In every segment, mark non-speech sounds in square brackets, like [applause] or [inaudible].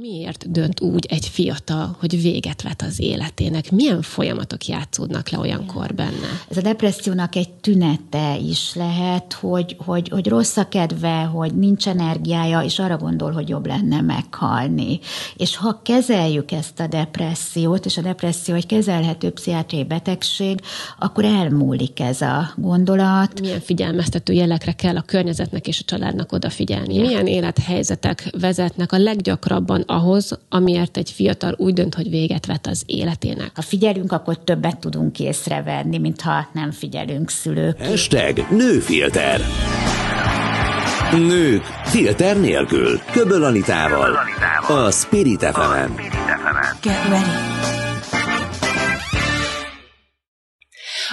Miért dönt úgy egy fiatal, hogy véget vet az életének? Milyen folyamatok játszódnak le olyankor benne? Ez a depressziónak egy tünete is lehet, hogy, hogy, hogy rossz a kedve, hogy nincs energiája, és arra gondol, hogy jobb lenne meghalni. És ha kezeljük ezt a depressziót, és a depresszió egy kezelhető pszichiátriai betegség, akkor elmúlik ez a gondolat. Milyen figyelmeztető jelekre kell a környezetnek és a családnak odafigyelni? Milyen élethelyzetek vezetnek a leggyakrabban ahhoz, amiért egy fiatal úgy dönt, hogy véget vet az életének. Ha figyelünk, akkor többet tudunk észrevenni, mint ha nem figyelünk szülők. Hashtag nőfilter. Nők filter nélkül. Köböl Anitával. A Spirit fm Get ready.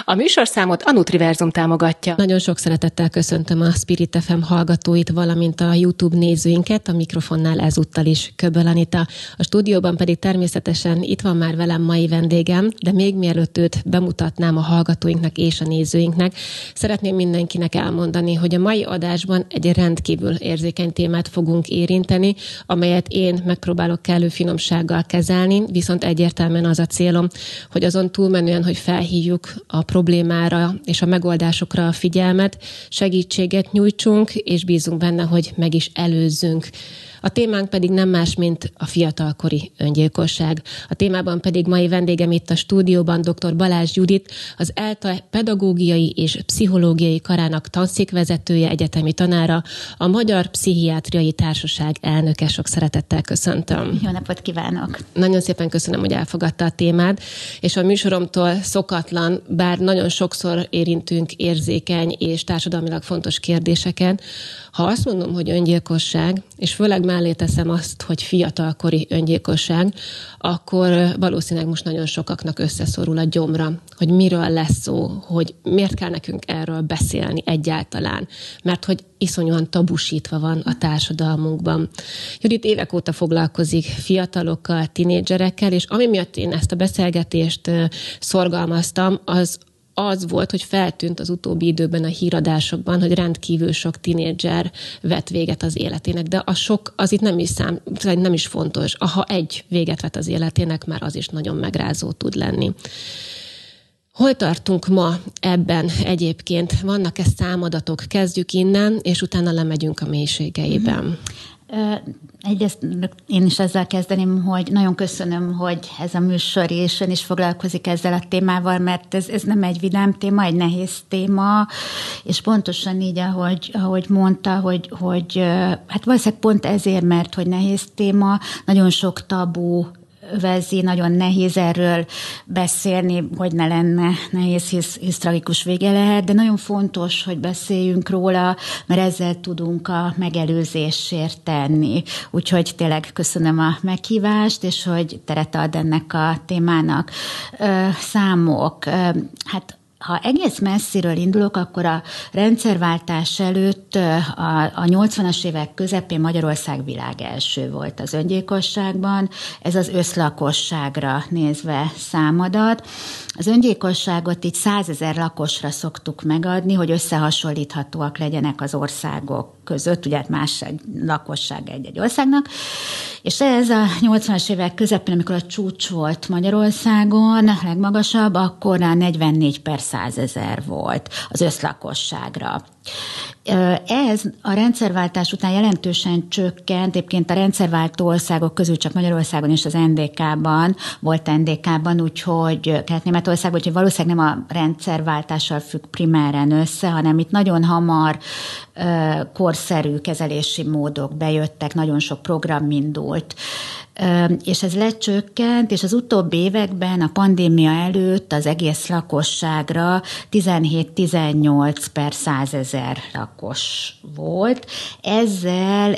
A műsorszámot a Nutriverzum támogatja. Nagyon sok szeretettel köszöntöm a Spirit FM hallgatóit, valamint a YouTube nézőinket, a mikrofonnál ezúttal is Köböl Anita. A stúdióban pedig természetesen itt van már velem mai vendégem, de még mielőtt őt bemutatnám a hallgatóinknak és a nézőinknek, szeretném mindenkinek elmondani, hogy a mai adásban egy rendkívül érzékeny témát fogunk érinteni, amelyet én megpróbálok kellő finomsággal kezelni, viszont egyértelműen az a célom, hogy azon túlmenően, hogy felhívjuk a problémára és a megoldásokra a figyelmet, segítséget nyújtsunk, és bízunk benne, hogy meg is előzzünk. A témánk pedig nem más, mint a fiatalkori öngyilkosság. A témában pedig mai vendégem itt a stúdióban dr. Balázs Judit, az ELTA pedagógiai és pszichológiai karának tanszékvezetője, egyetemi tanára, a Magyar Pszichiátriai Társaság elnöke. Sok szeretettel köszöntöm. Jó napot kívánok! Nagyon szépen köszönöm, hogy elfogadta a témát, és a műsoromtól szokatlan, bár nagyon sokszor érintünk érzékeny és társadalmilag fontos kérdéseken, ha azt mondom, hogy öngyilkosság, és főleg mellé teszem azt, hogy fiatalkori öngyilkosság, akkor valószínűleg most nagyon sokaknak összeszorul a gyomra, hogy miről lesz szó, hogy miért kell nekünk erről beszélni egyáltalán, mert hogy iszonyúan tabusítva van a társadalmunkban. Judit évek óta foglalkozik fiatalokkal, tinédzserekkel, és ami miatt én ezt a beszélgetést szorgalmaztam, az az volt, hogy feltűnt az utóbbi időben a híradásokban, hogy rendkívül sok tinédzser vet véget az életének, de a sok az itt nem is szám, nem is fontos. Ha egy véget vet az életének, már az is nagyon megrázó tud lenni. Hol tartunk ma ebben egyébként? Vannak-e számadatok? Kezdjük innen, és utána lemegyünk a mélységeiben. Egyrészt én is ezzel kezdeném, hogy nagyon köszönöm, hogy ez a műsor és ön is foglalkozik ezzel a témával, mert ez, ez nem egy vidám téma, egy nehéz téma, és pontosan így, ahogy, ahogy mondta, hogy, hogy hát valószínűleg pont ezért, mert hogy nehéz téma, nagyon sok tabu övezi, nagyon nehéz erről beszélni, hogy ne lenne nehéz, hisz, hisz tragikus vége lehet, de nagyon fontos, hogy beszéljünk róla, mert ezzel tudunk a megelőzésért tenni. Úgyhogy tényleg köszönöm a meghívást, és hogy teret ad ennek a témának. Számok. Hát ha egész messziről indulok, akkor a rendszerváltás előtt a, a 80-as évek közepén Magyarország világ első volt az öngyilkosságban. Ez az összlakosságra nézve számadat. Az öngyilkosságot így százezer lakosra szoktuk megadni, hogy összehasonlíthatóak legyenek az országok között, ugye hát más egy lakosság egy-egy országnak, és ez a 80-as évek közepén, amikor a csúcs volt Magyarországon, legmagasabb, akkor a 44 per százezer volt az összlakosságra. Ez a rendszerváltás után jelentősen csökkent, egyébként a rendszerváltó országok közül csak Magyarországon és az NDK-ban volt NDK-ban, úgyhogy Kelet-Németországban, úgyhogy valószínűleg nem a rendszerváltással függ primáren össze, hanem itt nagyon hamar korszerű kezelési módok bejöttek, nagyon sok program indult és ez lecsökkent, és az utóbbi években, a pandémia előtt az egész lakosságra 17-18 per százezer lakos volt. Ezzel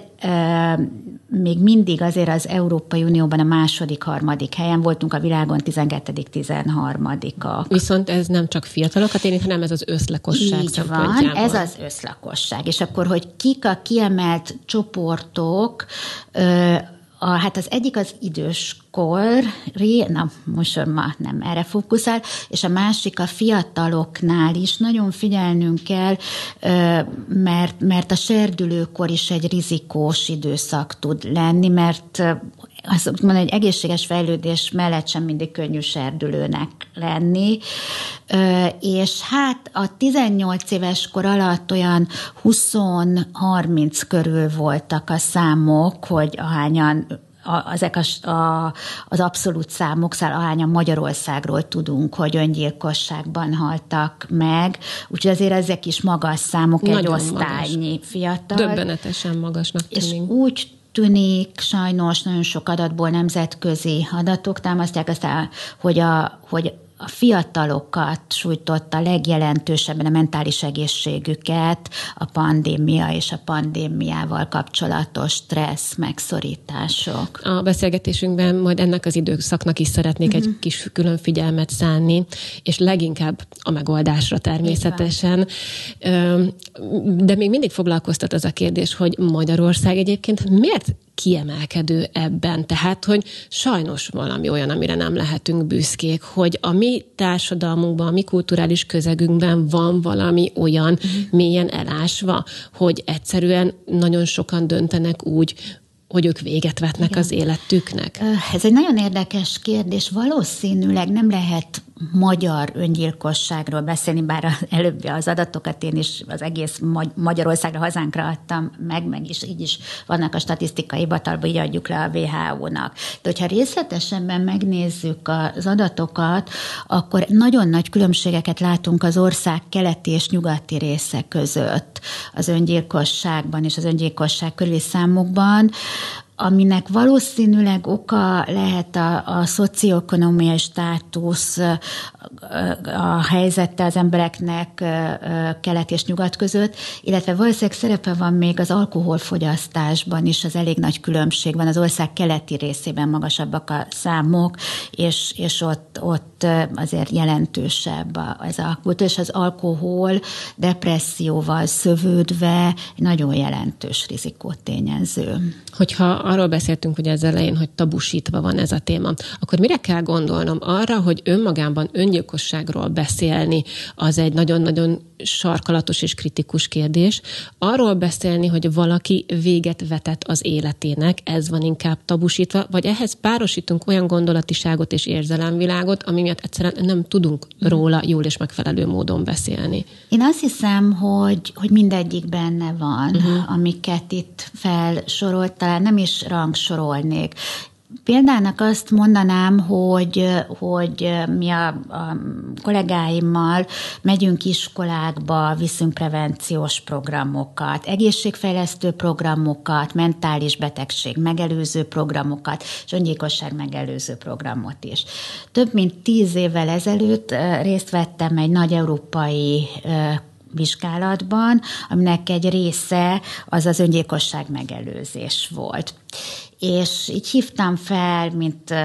még mindig azért az Európai Unióban a második, harmadik helyen voltunk, a világon 12 13 a Viszont ez nem csak fiatalokat érint, hanem ez az összlakosság Így van, ez az összlakosság. És akkor, hogy kik a kiemelt csoportok, a, hát az egyik az időskori, na most ma nem erre fókuszál, és a másik a fiataloknál is. Nagyon figyelnünk kell, mert, mert a serdülőkor is egy rizikós időszak tud lenni, mert azt mondani, hogy egészséges fejlődés mellett sem mindig könnyű serdülőnek lenni, és hát a 18 éves kor alatt olyan 20-30 körül voltak a számok, hogy ahányan a, ezek a, a, az abszolút számok, szóval ahányan Magyarországról tudunk, hogy öngyilkosságban haltak meg, úgyhogy azért ezek is magas számok, Nagyon egy osztálynyi magas. fiatal. Döbbenetesen magasnak tűnik. És úgy tűnik, sajnos nagyon sok adatból nemzetközi adatok támasztják azt hogy, a, hogy a fiatalokat sújtotta legjelentősebben a mentális egészségüket a pandémia és a pandémiával kapcsolatos stressz, megszorítások. A beszélgetésünkben majd ennek az időszaknak is szeretnék uh-huh. egy mhm. kis külön figyelmet szánni, és leginkább a megoldásra természetesen. De még mindig foglalkoztat az a kérdés, hogy Magyarország egyébként miért kiemelkedő ebben. Tehát, hogy sajnos valami olyan, amire nem lehetünk büszkék, hogy a mi társadalmunkban, a mi kulturális közegünkben van valami olyan mélyen elásva, hogy egyszerűen nagyon sokan döntenek úgy, hogy ők véget vetnek Igen. az életüknek? Ez egy nagyon érdekes kérdés. Valószínűleg nem lehet magyar öngyilkosságról beszélni, bár előbb az adatokat én is az egész Magyarországra, hazánkra adtam meg, meg is így is vannak a statisztikai hivatalban, így adjuk le a WHO-nak. De hogyha részletesebben megnézzük az adatokat, akkor nagyon nagy különbségeket látunk az ország keleti és nyugati része között az öngyilkosságban és az öngyilkosság körüli számokban aminek valószínűleg oka lehet a, a szocioekonomiai státusz, a helyzete az embereknek kelet és nyugat között, illetve valószínűleg szerepe van még az alkoholfogyasztásban is, az elég nagy különbség van. Az ország keleti részében magasabbak a számok, és, és ott, ott azért jelentősebb ez a kultúra, és az alkohol depresszióval szövődve nagyon jelentős rizikótényező. Hogyha arról beszéltünk ugye az elején, hogy tabusítva van ez a téma, akkor mire kell gondolnom? Arra, hogy önmagában öngyilkosságról beszélni, az egy nagyon-nagyon sarkalatos és kritikus kérdés. Arról beszélni, hogy valaki véget vetett az életének, ez van inkább tabusítva, vagy ehhez párosítunk olyan gondolatiságot és érzelemvilágot, ami miatt egyszerűen nem tudunk róla jól és megfelelő módon beszélni. Én azt hiszem, hogy, hogy mindegyik benne van, uh-huh. amiket itt felsorolt, talán nem is rangsorolnék. Példának azt mondanám, hogy, hogy mi a, a kollégáimmal megyünk iskolákba, viszünk prevenciós programokat, egészségfejlesztő programokat, mentális betegség megelőző programokat, és öngyilkosság megelőző programot is. Több mint tíz évvel ezelőtt részt vettem egy nagy európai vizsgálatban, aminek egy része az az öngyilkosság megelőzés volt. És így hívtam fel, mint uh,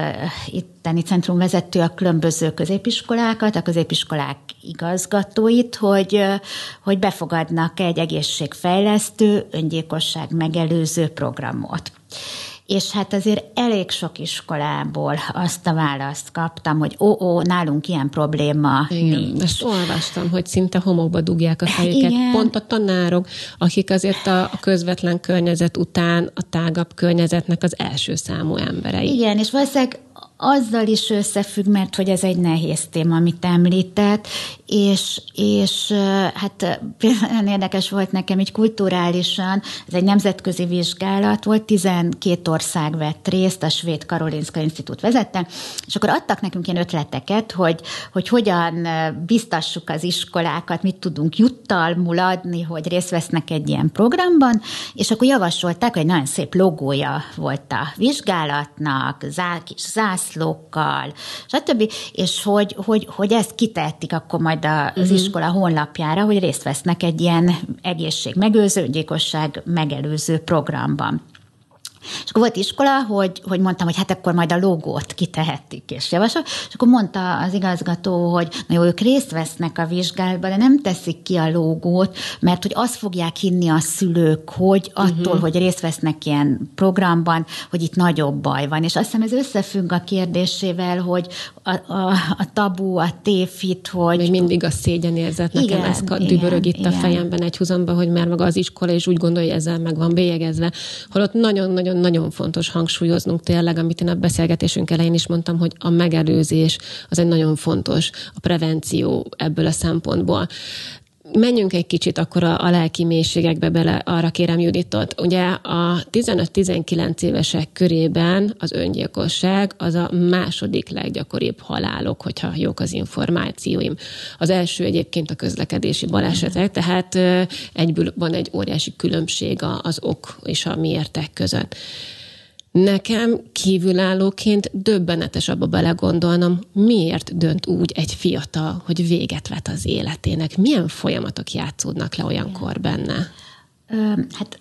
itteni centrum vezető a különböző középiskolákat, a középiskolák igazgatóit, hogy, hogy befogadnak egy egészségfejlesztő, öngyilkosság megelőző programot és hát azért elég sok iskolából azt a választ kaptam, hogy ó, ó, nálunk ilyen probléma Igen, nincs. Ezt olvastam, hogy szinte homokba dugják a [laughs] fejüket. Igen. Pont a tanárok, akik azért a közvetlen környezet után a tágabb környezetnek az első számú emberei. Igen, és valószínűleg azzal is összefügg, mert hogy ez egy nehéz téma, amit említett, és, és hát például érdekes volt nekem így kulturálisan, ez egy nemzetközi vizsgálat volt, 12 ország vett részt, a Svéd Karolinska Institút vezette, és akkor adtak nekünk ilyen ötleteket, hogy, hogy hogyan biztassuk az iskolákat, mit tudunk juttalmul adni, hogy részt vesznek egy ilyen programban, és akkor javasolták, hogy nagyon szép logója volt a vizsgálatnak, zá, kis zászlókkal, stb., és hogy, hogy, hogy ezt kitehetik akkor majd majd az uh-huh. iskola honlapjára, hogy részt vesznek egy ilyen egészségmegőző, gyilkosság megelőző programban. És akkor volt iskola, hogy, hogy mondtam, hogy hát akkor majd a logót kitehetik, és javasol. És akkor mondta az igazgató, hogy na jó, ők részt vesznek a vizsgálatban, de nem teszik ki a logót, mert hogy azt fogják hinni a szülők, hogy attól, uh-huh. hogy részt vesznek ilyen programban, hogy itt nagyobb baj van. És azt hiszem ez összefügg a kérdésével, hogy a, a, a tabu, a tévhit, hogy... Még mindig a szégyenérzet nekem igen, ez dübörög itt igen. a fejemben egy húzomban, hogy már maga az iskola is úgy gondolja, hogy ezzel meg van bélyegezve. Holott nagyon-nagyon nagyon fontos hangsúlyoznunk tényleg, amit én a beszélgetésünk elején is mondtam, hogy a megelőzés az egy nagyon fontos, a prevenció ebből a szempontból menjünk egy kicsit akkor a, a lelki mélységekbe bele, arra kérem Juditot. Ugye a 15-19 évesek körében az öngyilkosság az a második leggyakoribb halálok, hogyha jók az információim. Az első egyébként a közlekedési balesetek, tehát egyből van egy óriási különbség az ok és a miértek között. Nekem kívülállóként döbbenetes abba belegondolnom, miért dönt úgy egy fiatal, hogy véget vet az életének. Milyen folyamatok játszódnak le olyankor benne? Ö, hát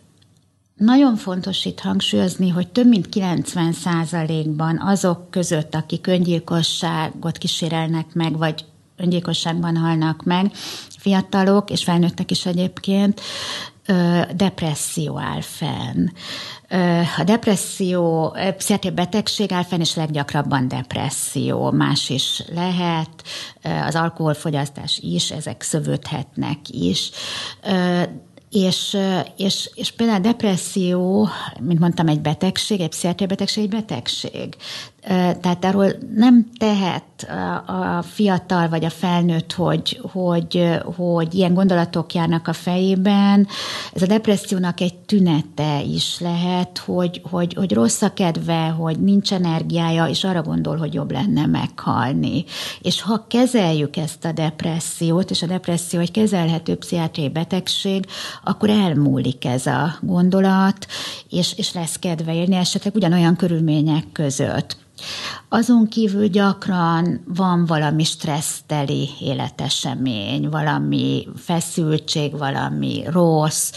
nagyon fontos itt hangsúlyozni, hogy több mint 90% ban azok között, akik öngyilkosságot kísérelnek meg, vagy öngyilkosságban halnak meg, fiatalok és felnőttek is egyébként, depresszió áll fenn. A depresszió, pszichiátriai betegség áll fenn, és leggyakrabban depresszió, más is lehet, az alkoholfogyasztás is, ezek szövődhetnek is. És, és, és például a depresszió, mint mondtam, egy betegség, egy pszichiátriai betegség, egy betegség. Tehát arról nem tehet a fiatal vagy a felnőtt, hogy, hogy, hogy ilyen gondolatok járnak a fejében. Ez a depressziónak egy tünete is lehet, hogy, hogy, hogy rossz a kedve, hogy nincs energiája, és arra gondol, hogy jobb lenne meghalni. És ha kezeljük ezt a depressziót, és a depresszió egy kezelhető pszichiátriai betegség, akkor elmúlik ez a gondolat, és, és lesz kedve élni, esetleg ugyanolyan körülmények között. Azon kívül gyakran van valami stresszteli életesemény, valami feszültség, valami rossz,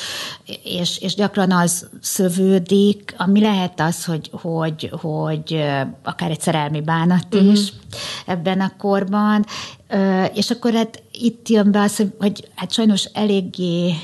és, és gyakran az szövődik, ami lehet az, hogy, hogy, hogy akár egy szerelmi bánat is uh-huh. ebben a korban, és akkor hát itt jön be az, hogy, hogy hát sajnos eléggé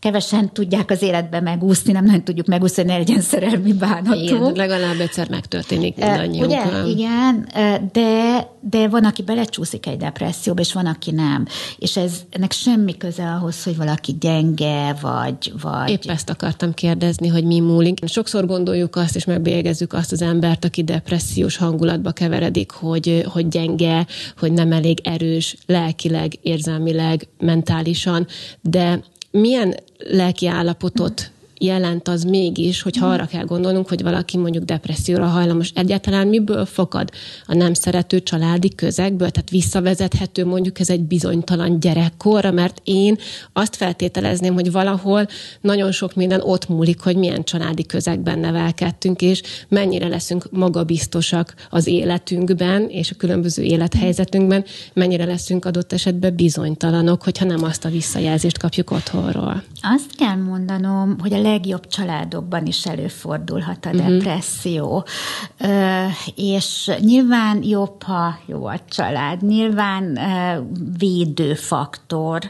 kevesen tudják az életbe megúszni, nem nagyon tudjuk megúszni, hogy ne legyen szerelmi bánatunk. Igen, legalább egyszer megtörténik mindannyiunkra. Ugye, igen, de, de van, aki belecsúszik egy depresszióba, és van, aki nem. És ez, ennek semmi köze ahhoz, hogy valaki gyenge, vagy, vagy... Épp ezt akartam kérdezni, hogy mi múlik. Sokszor gondoljuk azt, és megbélyegezzük azt az embert, aki depressziós hangulatba keveredik, hogy, hogy gyenge, hogy nem elég erős lelkileg, érzelmileg, mentálisan, de milyen lelki állapotot jelent az mégis, hogy arra kell gondolnunk, hogy valaki mondjuk depresszióra hajlamos. Egyáltalán miből fakad a nem szerető családi közegből? Tehát visszavezethető mondjuk ez egy bizonytalan gyerekkorra, mert én azt feltételezném, hogy valahol nagyon sok minden ott múlik, hogy milyen családi közegben nevelkedtünk, és mennyire leszünk magabiztosak az életünkben, és a különböző élethelyzetünkben, mennyire leszünk adott esetben bizonytalanok, hogyha nem azt a visszajelzést kapjuk otthonról. Azt kell mondanom, hogy a legjobb családokban is előfordulhat a uh-huh. depresszió. És nyilván jobb, ha jó a család, nyilván védőfaktor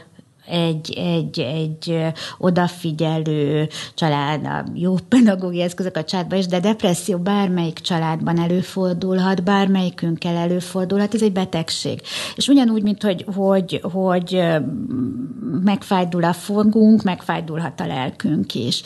egy, egy, egy odafigyelő család, a jó pedagógiai eszközök a családban is, de depresszió bármelyik családban előfordulhat, bármelyikünkkel előfordulhat, ez egy betegség. És ugyanúgy, mint hogy, hogy, hogy megfájdul a fogunk, megfájdulhat a lelkünk is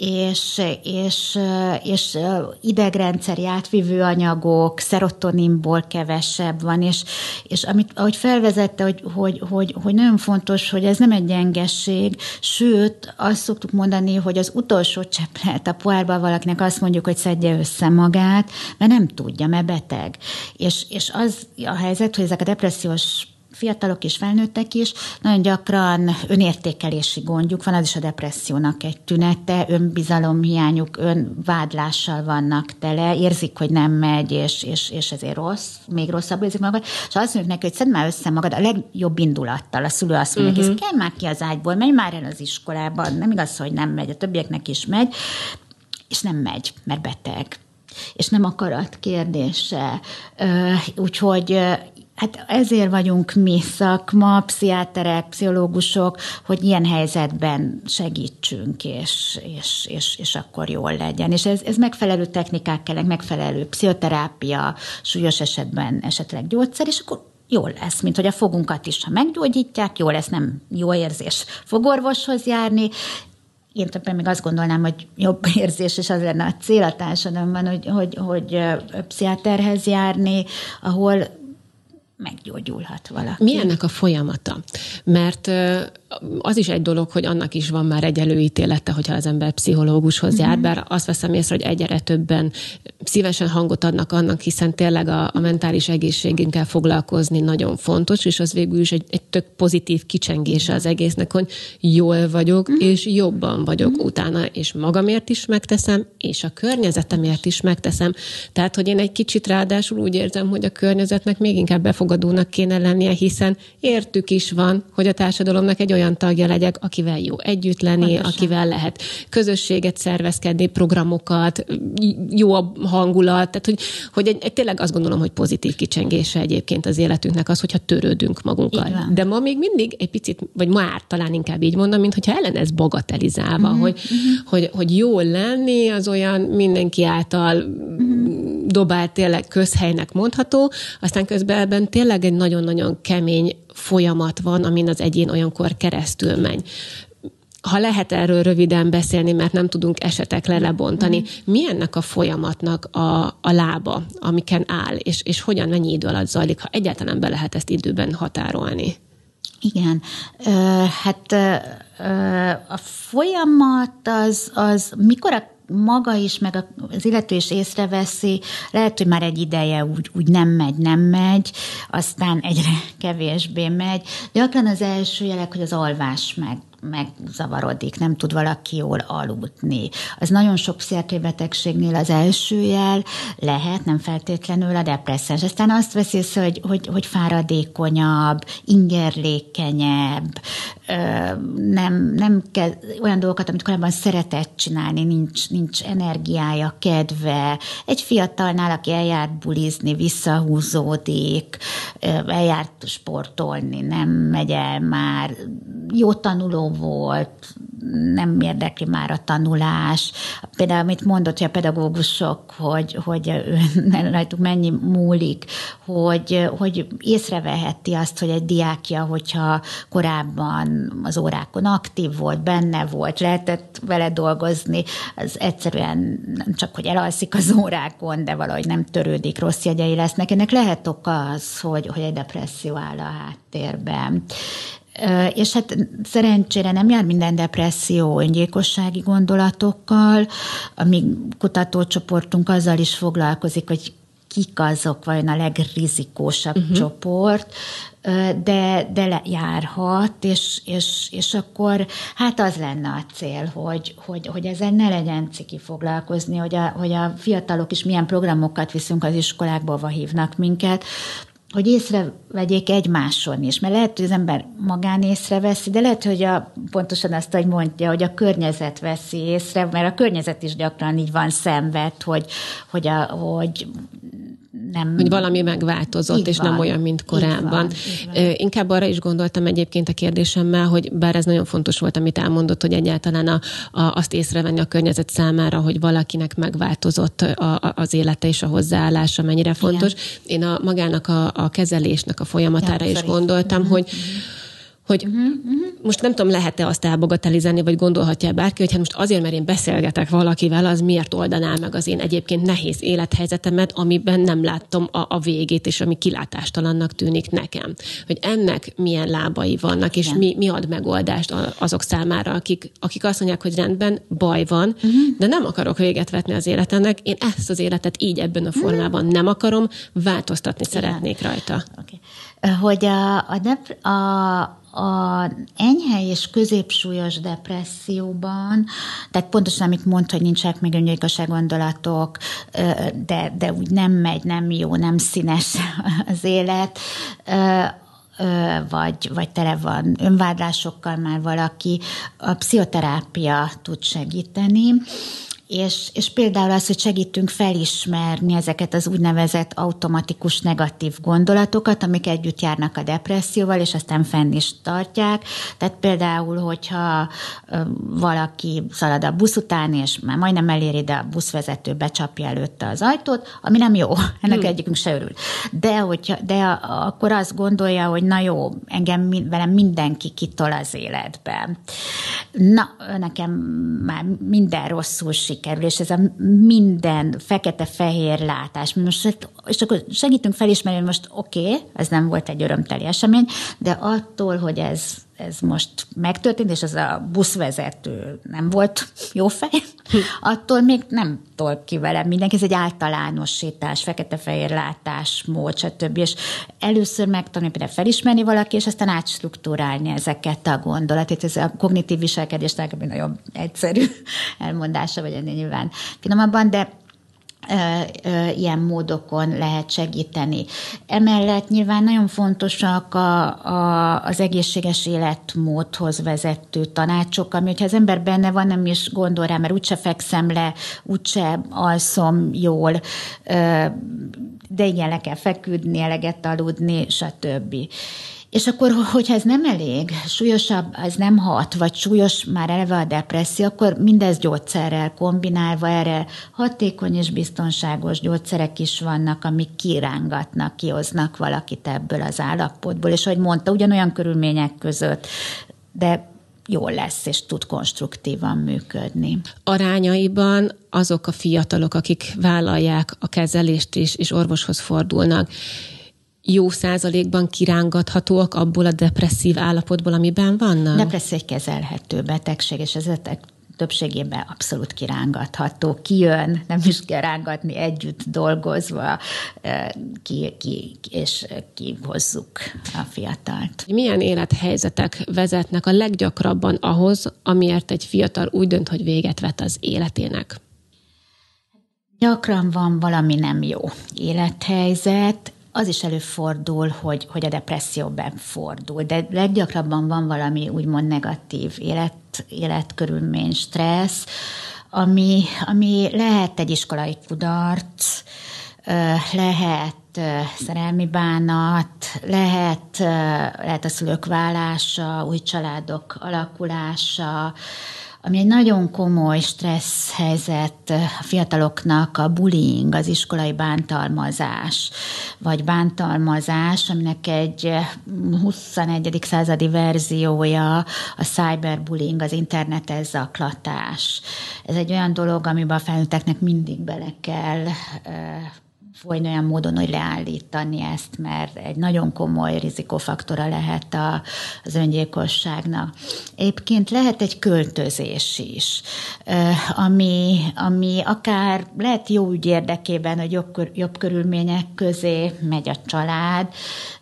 és, és, és idegrendszeri átvívő anyagok, szerotoninból kevesebb van, és, és amit, ahogy felvezette, hogy, hogy, hogy, hogy nagyon fontos, hogy ez nem egy gyengesség, sőt, azt szoktuk mondani, hogy az utolsó csepp lehet a pohárban valakinek azt mondjuk, hogy szedje össze magát, mert nem tudja, mert beteg. És, és az a helyzet, hogy ezek a depressziós fiatalok és felnőttek is, nagyon gyakran önértékelési gondjuk van, az is a depressziónak egy tünete, önbizalomhiányuk, önvádlással vannak tele, érzik, hogy nem megy, és, és, és ezért rossz, még rosszabb érzik magad, és azt mondjuk neki, hogy szedd már össze magad a legjobb indulattal. A szülő azt mondja, uh-huh. kell már ki az ágyból, menj már el az iskolában, nem igaz, hogy nem megy, a többieknek is megy, és nem megy, mert beteg és nem akarat kérdése. Úgyhogy Hát ezért vagyunk mi szakma, pszichiáterek, pszichológusok, hogy ilyen helyzetben segítsünk, és, és, és, és akkor jól legyen. És ez, ez megfelelő technikák kellene, megfelelő pszichoterápia, súlyos esetben esetleg gyógyszer, és akkor jól lesz, mint hogy a fogunkat is, ha meggyógyítják, jó lesz, nem jó érzés fogorvoshoz járni, én többen még azt gondolnám, hogy jobb [laughs] érzés, és az lenne a cél a társadalomban, hogy, hogy, hogy pszichiáterhez járni, ahol meggyógyulhat valaki. Mi ennek a folyamata? Mert az is egy dolog, hogy annak is van már egy előítélete, hogyha az ember pszichológushoz jár, mm-hmm. bár azt veszem észre, hogy egyre többen szívesen hangot adnak annak, hiszen tényleg a, a mentális egészségünkkel foglalkozni nagyon fontos, és az végül is egy, egy tök pozitív kicsengése az egésznek, hogy jól vagyok, mm-hmm. és jobban vagyok mm-hmm. utána, és magamért is megteszem, és a környezetemért is megteszem. Tehát, hogy én egy kicsit ráadásul úgy érzem, hogy a környezetnek még inkább befogadónak kéne lennie, hiszen értük is van, hogy a társadalomnak egy olyan olyan tagja legyek, akivel jó együtt lenni, Pontosan. akivel lehet közösséget szervezkedni, programokat, jó a hangulat, tehát hogy, hogy egy, egy, tényleg azt gondolom, hogy pozitív kicsengése egyébként az életünknek az, hogyha törődünk magunkkal. De ma még mindig egy picit, vagy már talán inkább így mondom, mint hogyha ellen ez bagatelizálva, uh-huh, hogy, uh-huh. Hogy, hogy jól lenni az olyan mindenki által uh-huh. dobált tényleg közhelynek mondható, aztán közben ebben tényleg egy nagyon-nagyon kemény folyamat van, amin az egyén olyankor keresztül megy ha lehet erről röviden beszélni, mert nem tudunk esetekre lebontani, mm. mi ennek a folyamatnak a, a lába, amiken áll, és, és hogyan, mennyi idő alatt zajlik, ha egyáltalán be lehet ezt időben határolni? Igen, hát a folyamat az, az mikor a maga is, meg az illető is észreveszi, lehet, hogy már egy ideje úgy, úgy nem megy, nem megy, aztán egyre [laughs] kevésbé megy. Gyakran az első jelek, hogy az alvás meg megzavarodik, nem tud valaki jól aludni. Az nagyon sok pszichiátriai betegségnél az első jel lehet, nem feltétlenül a depressziós. Aztán azt veszi hogy, hogy, hogy fáradékonyabb, ingerlékenyebb, nem, nem kell olyan dolgokat, amit korábban szeretett csinálni, nincs, nincs energiája, kedve. Egy fiatalnál, aki eljárt bulizni, visszahúzódik, eljárt sportolni, nem megy el már, jó tanuló volt, nem érdekli már a tanulás. Például, amit mondott, hogy a pedagógusok, hogy, hogy [laughs] rajtuk mennyi múlik, hogy, hogy észreveheti azt, hogy egy diákja, hogyha korábban az órákon aktív volt, benne volt, lehetett vele dolgozni, az egyszerűen nem csak, hogy elalszik az órákon, de valahogy nem törődik, rossz jegyei lesznek. Ennek lehet oka az, hogy, hogy egy depresszió áll a háttérben. És hát szerencsére nem jár minden depresszió öngyilkossági gondolatokkal. A mi kutatócsoportunk azzal is foglalkozik, hogy kik azok vajon a legrizikósabb uh-huh. csoport, de, de járhat, és, és, és akkor hát az lenne a cél, hogy, hogy, hogy ezzel ne legyen ciki foglalkozni, hogy a, hogy a fiatalok is milyen programokat viszünk az iskolákba, hívnak minket, hogy észrevegyék egymáson is, mert lehet, hogy az ember magán észreveszi, de lehet, hogy a, pontosan azt, hogy mondja, hogy a környezet veszi észre, mert a környezet is gyakran így van szenved, hogy, hogy, a, hogy nem... Hogy valami megváltozott, és van, nem olyan, mint korábban. Így van, így van. Inkább arra is gondoltam egyébként a kérdésemmel, hogy bár ez nagyon fontos volt, amit elmondott, hogy egyáltalán a, a, azt észrevenni a környezet számára, hogy valakinek megváltozott a, a, az élete és a hozzáállása mennyire fontos. Igen. Én a magának a, a kezelésnek a folyamatára ja, is gondoltam, uh-huh. hogy hogy uh-huh, uh-huh. most nem tudom, lehet-e azt elbogatelizálni, vagy gondolhatja bárki, hogy hát most azért, mert én beszélgetek valakivel, az miért oldaná meg az én egyébként nehéz élethelyzetemet, amiben nem láttam a, a végét, és ami kilátástalannak tűnik nekem. Hogy ennek milyen lábai vannak, és mi, mi ad megoldást azok számára, akik, akik azt mondják, hogy rendben, baj van, uh-huh. de nem akarok véget vetni az életemnek, én ezt az életet így ebben a formában nem akarom, változtatni Igen. szeretnék rajta. Okay. Hogy a, a, a a enyhe és középsúlyos depresszióban, tehát pontosan amit mondta, hogy nincsenek még öngyilkosság gondolatok, de, de úgy nem megy, nem jó, nem színes [laughs] az élet, vagy, vagy tele van önvádlásokkal már valaki, a pszichoterápia tud segíteni, és, és például az, hogy segítünk felismerni ezeket az úgynevezett automatikus negatív gondolatokat, amik együtt járnak a depresszióval, és aztán fenn is tartják. Tehát például, hogyha valaki szalad a busz után, és már majdnem eléri, de a buszvezető becsapja előtte az ajtót, ami nem jó, [laughs] ennek hmm. egyikünk se örül. De, hogyha, de akkor azt gondolja, hogy na jó, engem velem mindenki kitol az életben. Na, nekem már minden rosszul sikerül, és ez a minden fekete-fehér látás. Most, és akkor segítünk felismerni, hogy most oké, okay, ez nem volt egy örömteli esemény, de attól, hogy ez ez most megtörtént, és az a buszvezető nem volt jó fej, attól még nem tol ki velem mindenki. Ez egy általánosítás, fekete-fehér látás, mód, stb. És először megtanulni például felismerni valaki, és aztán átstruktúrálni ezeket a gondolatot. Ez a kognitív viselkedés nagyon egyszerű [laughs] elmondása, vagy ennél nyilván finomabban, de ilyen módokon lehet segíteni. Emellett nyilván nagyon fontosak a, a, az egészséges életmódhoz vezető tanácsok, ami, hogyha az ember benne van, nem is gondol rá, mert úgyse fekszem le, úgyse alszom jól, de igen, le kell feküdni, eleget aludni, stb. És akkor, hogyha ez nem elég, súlyosabb, ez nem hat, vagy súlyos már eleve a depresszió, akkor mindez gyógyszerrel kombinálva erre hatékony és biztonságos gyógyszerek is vannak, amik kirángatnak, kihoznak valakit ebből az állapotból. És ahogy mondta, ugyanolyan körülmények között, de jól lesz, és tud konstruktívan működni. Arányaiban azok a fiatalok, akik vállalják a kezelést és, és orvoshoz fordulnak, jó százalékban kirángathatóak abból a depresszív állapotból, amiben vannak? Depresszió egy kezelhető betegség, és ezek többségében abszolút kirángatható. Kijön, nem is kell rángatni, együtt dolgozva, ki, ki, és kihozzuk a fiatalt. Milyen élethelyzetek vezetnek a leggyakrabban ahhoz, amiért egy fiatal úgy dönt, hogy véget vet az életének? Gyakran van valami nem jó élethelyzet, az is előfordul, hogy, hogy a depresszió befordul, de leggyakrabban van valami úgymond negatív élet, életkörülmény, stressz, ami, ami lehet egy iskolai kudarc, lehet szerelmi bánat, lehet, lehet a szülők válása, új családok alakulása, ami egy nagyon komoly stressz helyzet a fiataloknak a bullying, az iskolai bántalmazás, vagy bántalmazás, aminek egy 21. századi verziója a cyberbullying, az internetes zaklatás. Ez egy olyan dolog, amiben a felnőtteknek mindig bele kell folyni olyan módon, hogy leállítani ezt, mert egy nagyon komoly rizikófaktora lehet a, az öngyilkosságnak. Egyébként lehet egy költözés is, ami, ami akár lehet jó ügy érdekében, hogy jobb, jobb körülmények közé megy a család,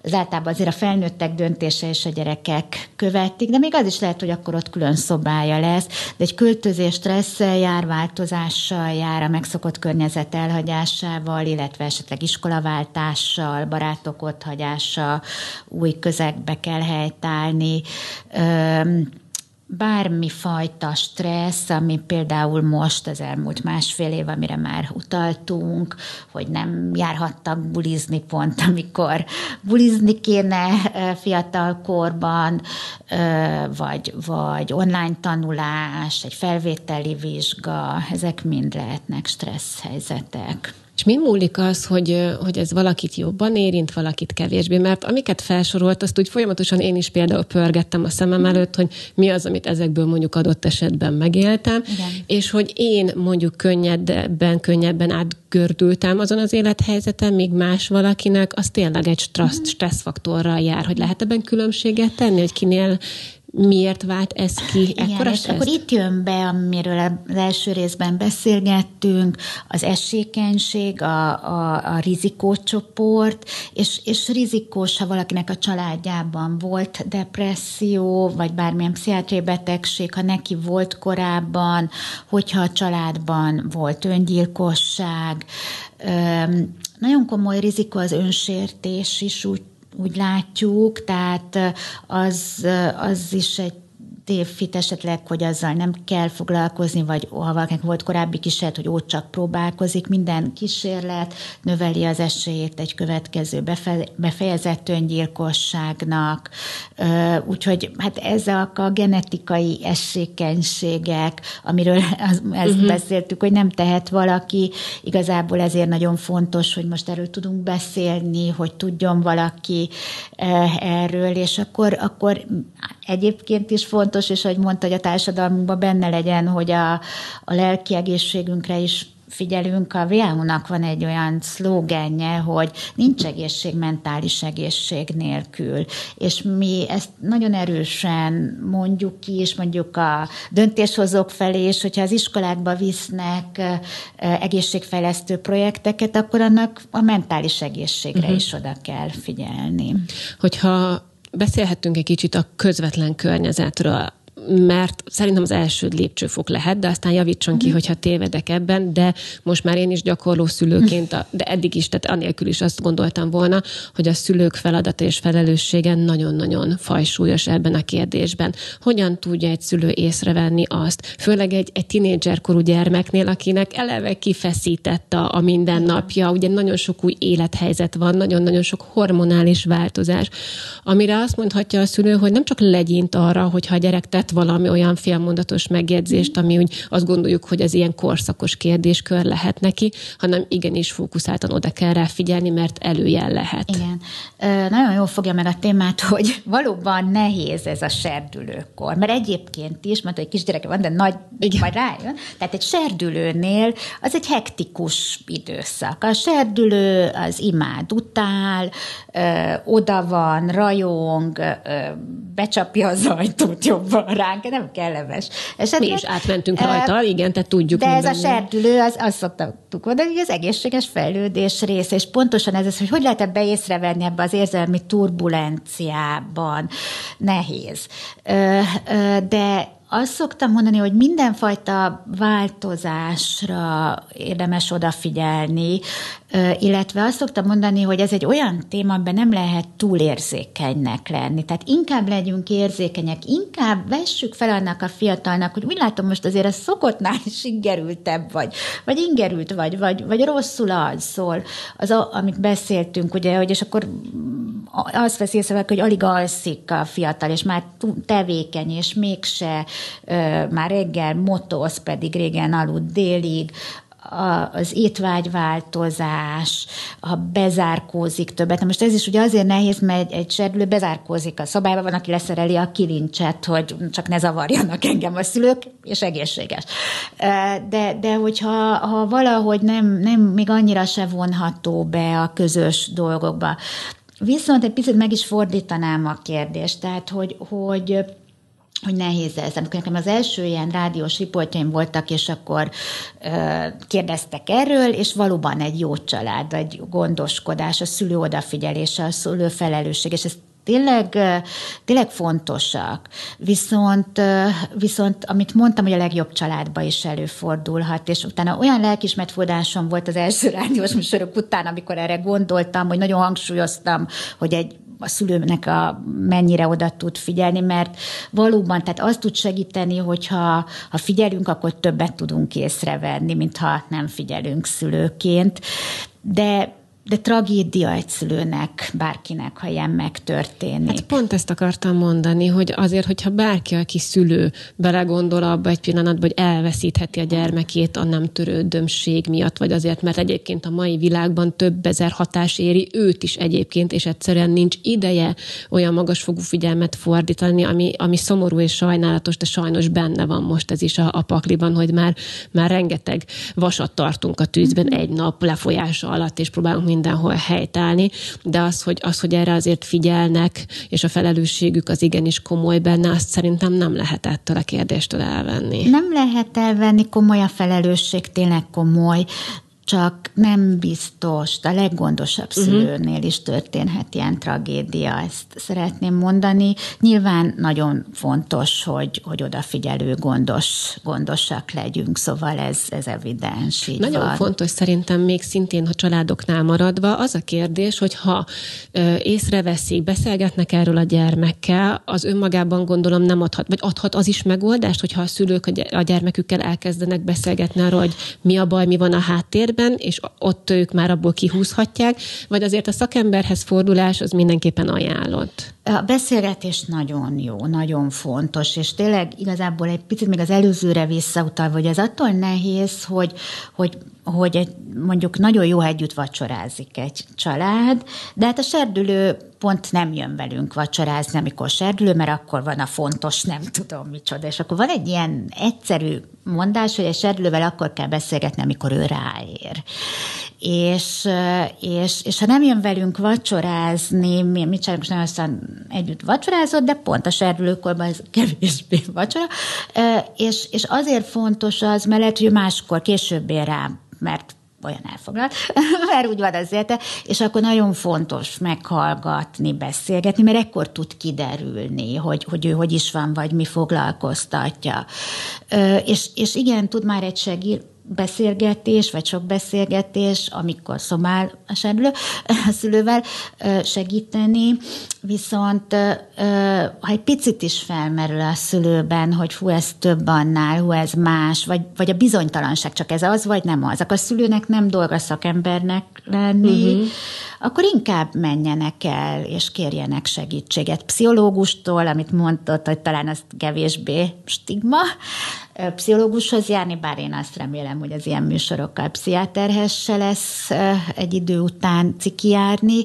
az általában azért a felnőttek döntése és a gyerekek követik, de még az is lehet, hogy akkor ott külön szobája lesz, de egy költözés stresszel jár, változással jár, a megszokott környezet elhagyásával, illetve esetleg iskolaváltással, barátok otthagyása, új közegbe kell helytállni bármi fajta stressz, ami például most az elmúlt másfél év, amire már utaltunk, hogy nem járhattak bulizni pont, amikor bulizni kéne fiatal korban, vagy, vagy online tanulás, egy felvételi vizsga, ezek mind lehetnek stressz helyzetek. És mi múlik az, hogy, hogy ez valakit jobban érint, valakit kevésbé? Mert amiket felsorolt, azt úgy folyamatosan én is például pörgettem a szemem előtt, hogy mi az, amit ezekből mondjuk adott esetben megéltem, Igen. és hogy én mondjuk könnyedben, könnyebben átgördültem azon az élethelyzeten, míg más valakinek az tényleg egy stressz, stresszfaktorral jár, hogy lehet ebben különbséget tenni, hogy kinél miért vált ez ki? Igen, és akkor itt jön be, amiről az első részben beszélgettünk, az esékenység, a, a, a rizikócsoport, és, és rizikós, ha valakinek a családjában volt depresszió, vagy bármilyen pszichiátriai betegség, ha neki volt korábban, hogyha a családban volt öngyilkosság, nagyon komoly rizikó az önsértés is úgy úgy látjuk, tehát az, az is egy tévhit esetleg, hogy azzal nem kell foglalkozni, vagy ha valakinek volt korábbi kísérlet, hogy ott csak próbálkozik, minden kísérlet növeli az esélyét egy következő befe- befejezett öngyilkosságnak, úgyhogy hát ezek a genetikai esékenységek, amiről az, ezt uh-huh. beszéltük, hogy nem tehet valaki, igazából ezért nagyon fontos, hogy most erről tudunk beszélni, hogy tudjon valaki erről, és akkor, akkor egyébként is fontos, és ahogy mondta, hogy a társadalmunkban benne legyen, hogy a, a lelki egészségünkre is figyelünk, a WHO-nak van egy olyan szlógenje, hogy nincs egészség mentális egészség nélkül, és mi ezt nagyon erősen mondjuk ki, és mondjuk a döntéshozók felé, és hogyha az iskolákba visznek egészségfejlesztő projekteket, akkor annak a mentális egészségre uh-huh. is oda kell figyelni. Hogyha beszélhettünk egy kicsit a közvetlen környezetről, mert szerintem az első lépcsőfok lehet, de aztán javítson ki, uh-huh. hogyha tévedek ebben, de most már én is gyakorló szülőként, de eddig is, tehát anélkül is azt gondoltam volna, hogy a szülők feladata és felelőssége nagyon-nagyon fajsúlyos ebben a kérdésben. Hogyan tudja egy szülő észrevenni azt, főleg egy, egy tinédzserkorú gyermeknél, akinek eleve kifeszített a, a mindennapja, ugye nagyon sok új élethelyzet van, nagyon-nagyon sok hormonális változás, amire azt mondhatja a szülő, hogy nem csak legyint arra, hogyha a gyerek tett valami olyan félmondatos megjegyzést, ami úgy azt gondoljuk, hogy ez ilyen korszakos kérdéskör lehet neki, hanem igenis fókuszáltan oda kell rá figyelni, mert előjel lehet. Igen. Nagyon jól fogja meg a témát, hogy valóban nehéz ez a serdülőkor, mert egyébként is, mondta, hogy kisgyereke van, de nagy, Igen. majd rájön. Tehát egy serdülőnél az egy hektikus időszak. A serdülő az imád utál, oda van, rajong, becsapja az ajtót jobban ránk, nem kellemes. Esetleg, Mi is átmentünk rajta, uh, igen, tehát tudjuk. De ez a serdülő, az, azt szoktuk mondani, hogy az egészséges fejlődés része, és pontosan ez az, hogy hogy lehet ebbe észrevenni ebbe az érzelmi turbulenciában. Nehéz. Uh, uh, de azt szoktam mondani, hogy mindenfajta változásra érdemes odafigyelni, illetve azt szoktam mondani, hogy ez egy olyan téma, amiben nem lehet túlérzékenynek lenni. Tehát inkább legyünk érzékenyek, inkább vessük fel annak a fiatalnak, hogy úgy látom most azért ez szokottnál is ingerültebb vagy, vagy ingerült vagy, vagy, vagy rosszul alszol. Az, a, amit beszéltünk, ugye, hogy és akkor azt veszi észre, hogy alig alszik a fiatal, és már tevékeny, és mégse már reggel motosz, pedig régen aludt délig, az étvágyváltozás, a bezárkózik többet. Na most ez is ugye azért nehéz, mert egy, egy serdülő bezárkózik a szobába, van, aki leszereli a kilincset, hogy csak ne zavarjanak engem a szülők, és egészséges. De, de hogyha ha valahogy nem, nem még annyira se vonható be a közös dolgokba. Viszont egy picit meg is fordítanám a kérdést, tehát hogy, hogy hogy nehéz ez. Amikor nekem az első ilyen rádiós riportjaim voltak, és akkor ö, kérdeztek erről, és valóban egy jó család, egy gondoskodás, a szülő odafigyelése, a szülő felelősség, és ez tényleg, tényleg fontosak. Viszont, viszont, amit mondtam, hogy a legjobb családba is előfordulhat, és utána olyan lelkismertfordásom volt az első [laughs] rádiós műsorok után, amikor erre gondoltam, hogy nagyon hangsúlyoztam, hogy egy a szülőnek a, mennyire oda tud figyelni, mert valóban, tehát azt tud segíteni, hogyha ha figyelünk, akkor többet tudunk észrevenni, mint ha nem figyelünk szülőként. De de tragédia egy szülőnek, bárkinek, ha ilyen megtörténik. Hát pont ezt akartam mondani, hogy azért, hogyha bárki, aki szülő belegondol abba egy pillanatban, hogy elveszítheti a gyermekét a nem törődömség miatt, vagy azért, mert egyébként a mai világban több ezer hatás éri őt is egyébként, és egyszerűen nincs ideje olyan magasfogú figyelmet fordítani, ami, ami szomorú és sajnálatos, de sajnos benne van most ez is a, a pakliban, hogy már, már rengeteg vasat tartunk a tűzben egy nap lefolyása alatt, és próbálunk mindenhol helytállni, de az, hogy, az, hogy erre azért figyelnek, és a felelősségük az igenis komoly benne, azt szerintem nem lehet ettől a kérdéstől elvenni. Nem lehet elvenni, komoly a felelősség, tényleg komoly csak nem biztos, a leggondosabb mhm. szülőnél is történhet ilyen tragédia, ezt szeretném mondani. Nyilván nagyon fontos, hogy, hogy odafigyelő, gondos, gondosak legyünk, szóval ez, ez evidens. Így nagyon van. fontos szerintem még szintén, ha családoknál maradva, az a kérdés, hogy ha ö, észreveszik, beszélgetnek erről a gyermekkel, az önmagában gondolom nem adhat, vagy adhat az is megoldást, hogyha a szülők a gyermekükkel elkezdenek beszélgetni arról, hogy mi a baj, mi van a háttérben, és ott ők már abból kihúzhatják, vagy azért a szakemberhez fordulás az mindenképpen ajánlott? A beszélgetés nagyon jó, nagyon fontos, és tényleg igazából egy picit még az előzőre visszautal, hogy ez attól nehéz, hogy, hogy hogy egy, mondjuk nagyon jó, együtt vacsorázik egy család, de hát a serdülő pont nem jön velünk vacsorázni, amikor serdülő, mert akkor van a fontos, nem tudom micsoda. És akkor van egy ilyen egyszerű mondás, hogy egy serdülővel akkor kell beszélgetni, amikor ő ráér. És, és, és ha nem jön velünk vacsorázni, mi, mi csinálunk, most nagyon aztán együtt vacsorázott, de pont a serdülőkorban ez kevésbé [laughs] vacsora, és, és azért fontos az, mert lehet, hogy máskor később ér rá mert olyan elfoglalt, [laughs] mert úgy van az élete, és akkor nagyon fontos meghallgatni, beszélgetni, mert ekkor tud kiderülni, hogy, hogy ő hogy is van, vagy mi foglalkoztatja. És, és igen, tud már egy segít, beszélgetés, vagy sok beszélgetés, amikor szomál a serdülő, a szülővel segíteni, viszont ha egy picit is felmerül a szülőben, hogy hú, ez több annál, hú, ez más, vagy, vagy a bizonytalanság, csak ez az, vagy nem az, akkor a szülőnek nem dolga szakembernek lenni, uh-huh. akkor inkább menjenek el, és kérjenek segítséget pszichológustól, amit mondott, hogy talán az kevésbé stigma, pszichológushoz járni, bár én azt remélem, hogy az ilyen műsorokkal pszichiáterhez se lesz egy idő után ciki járni,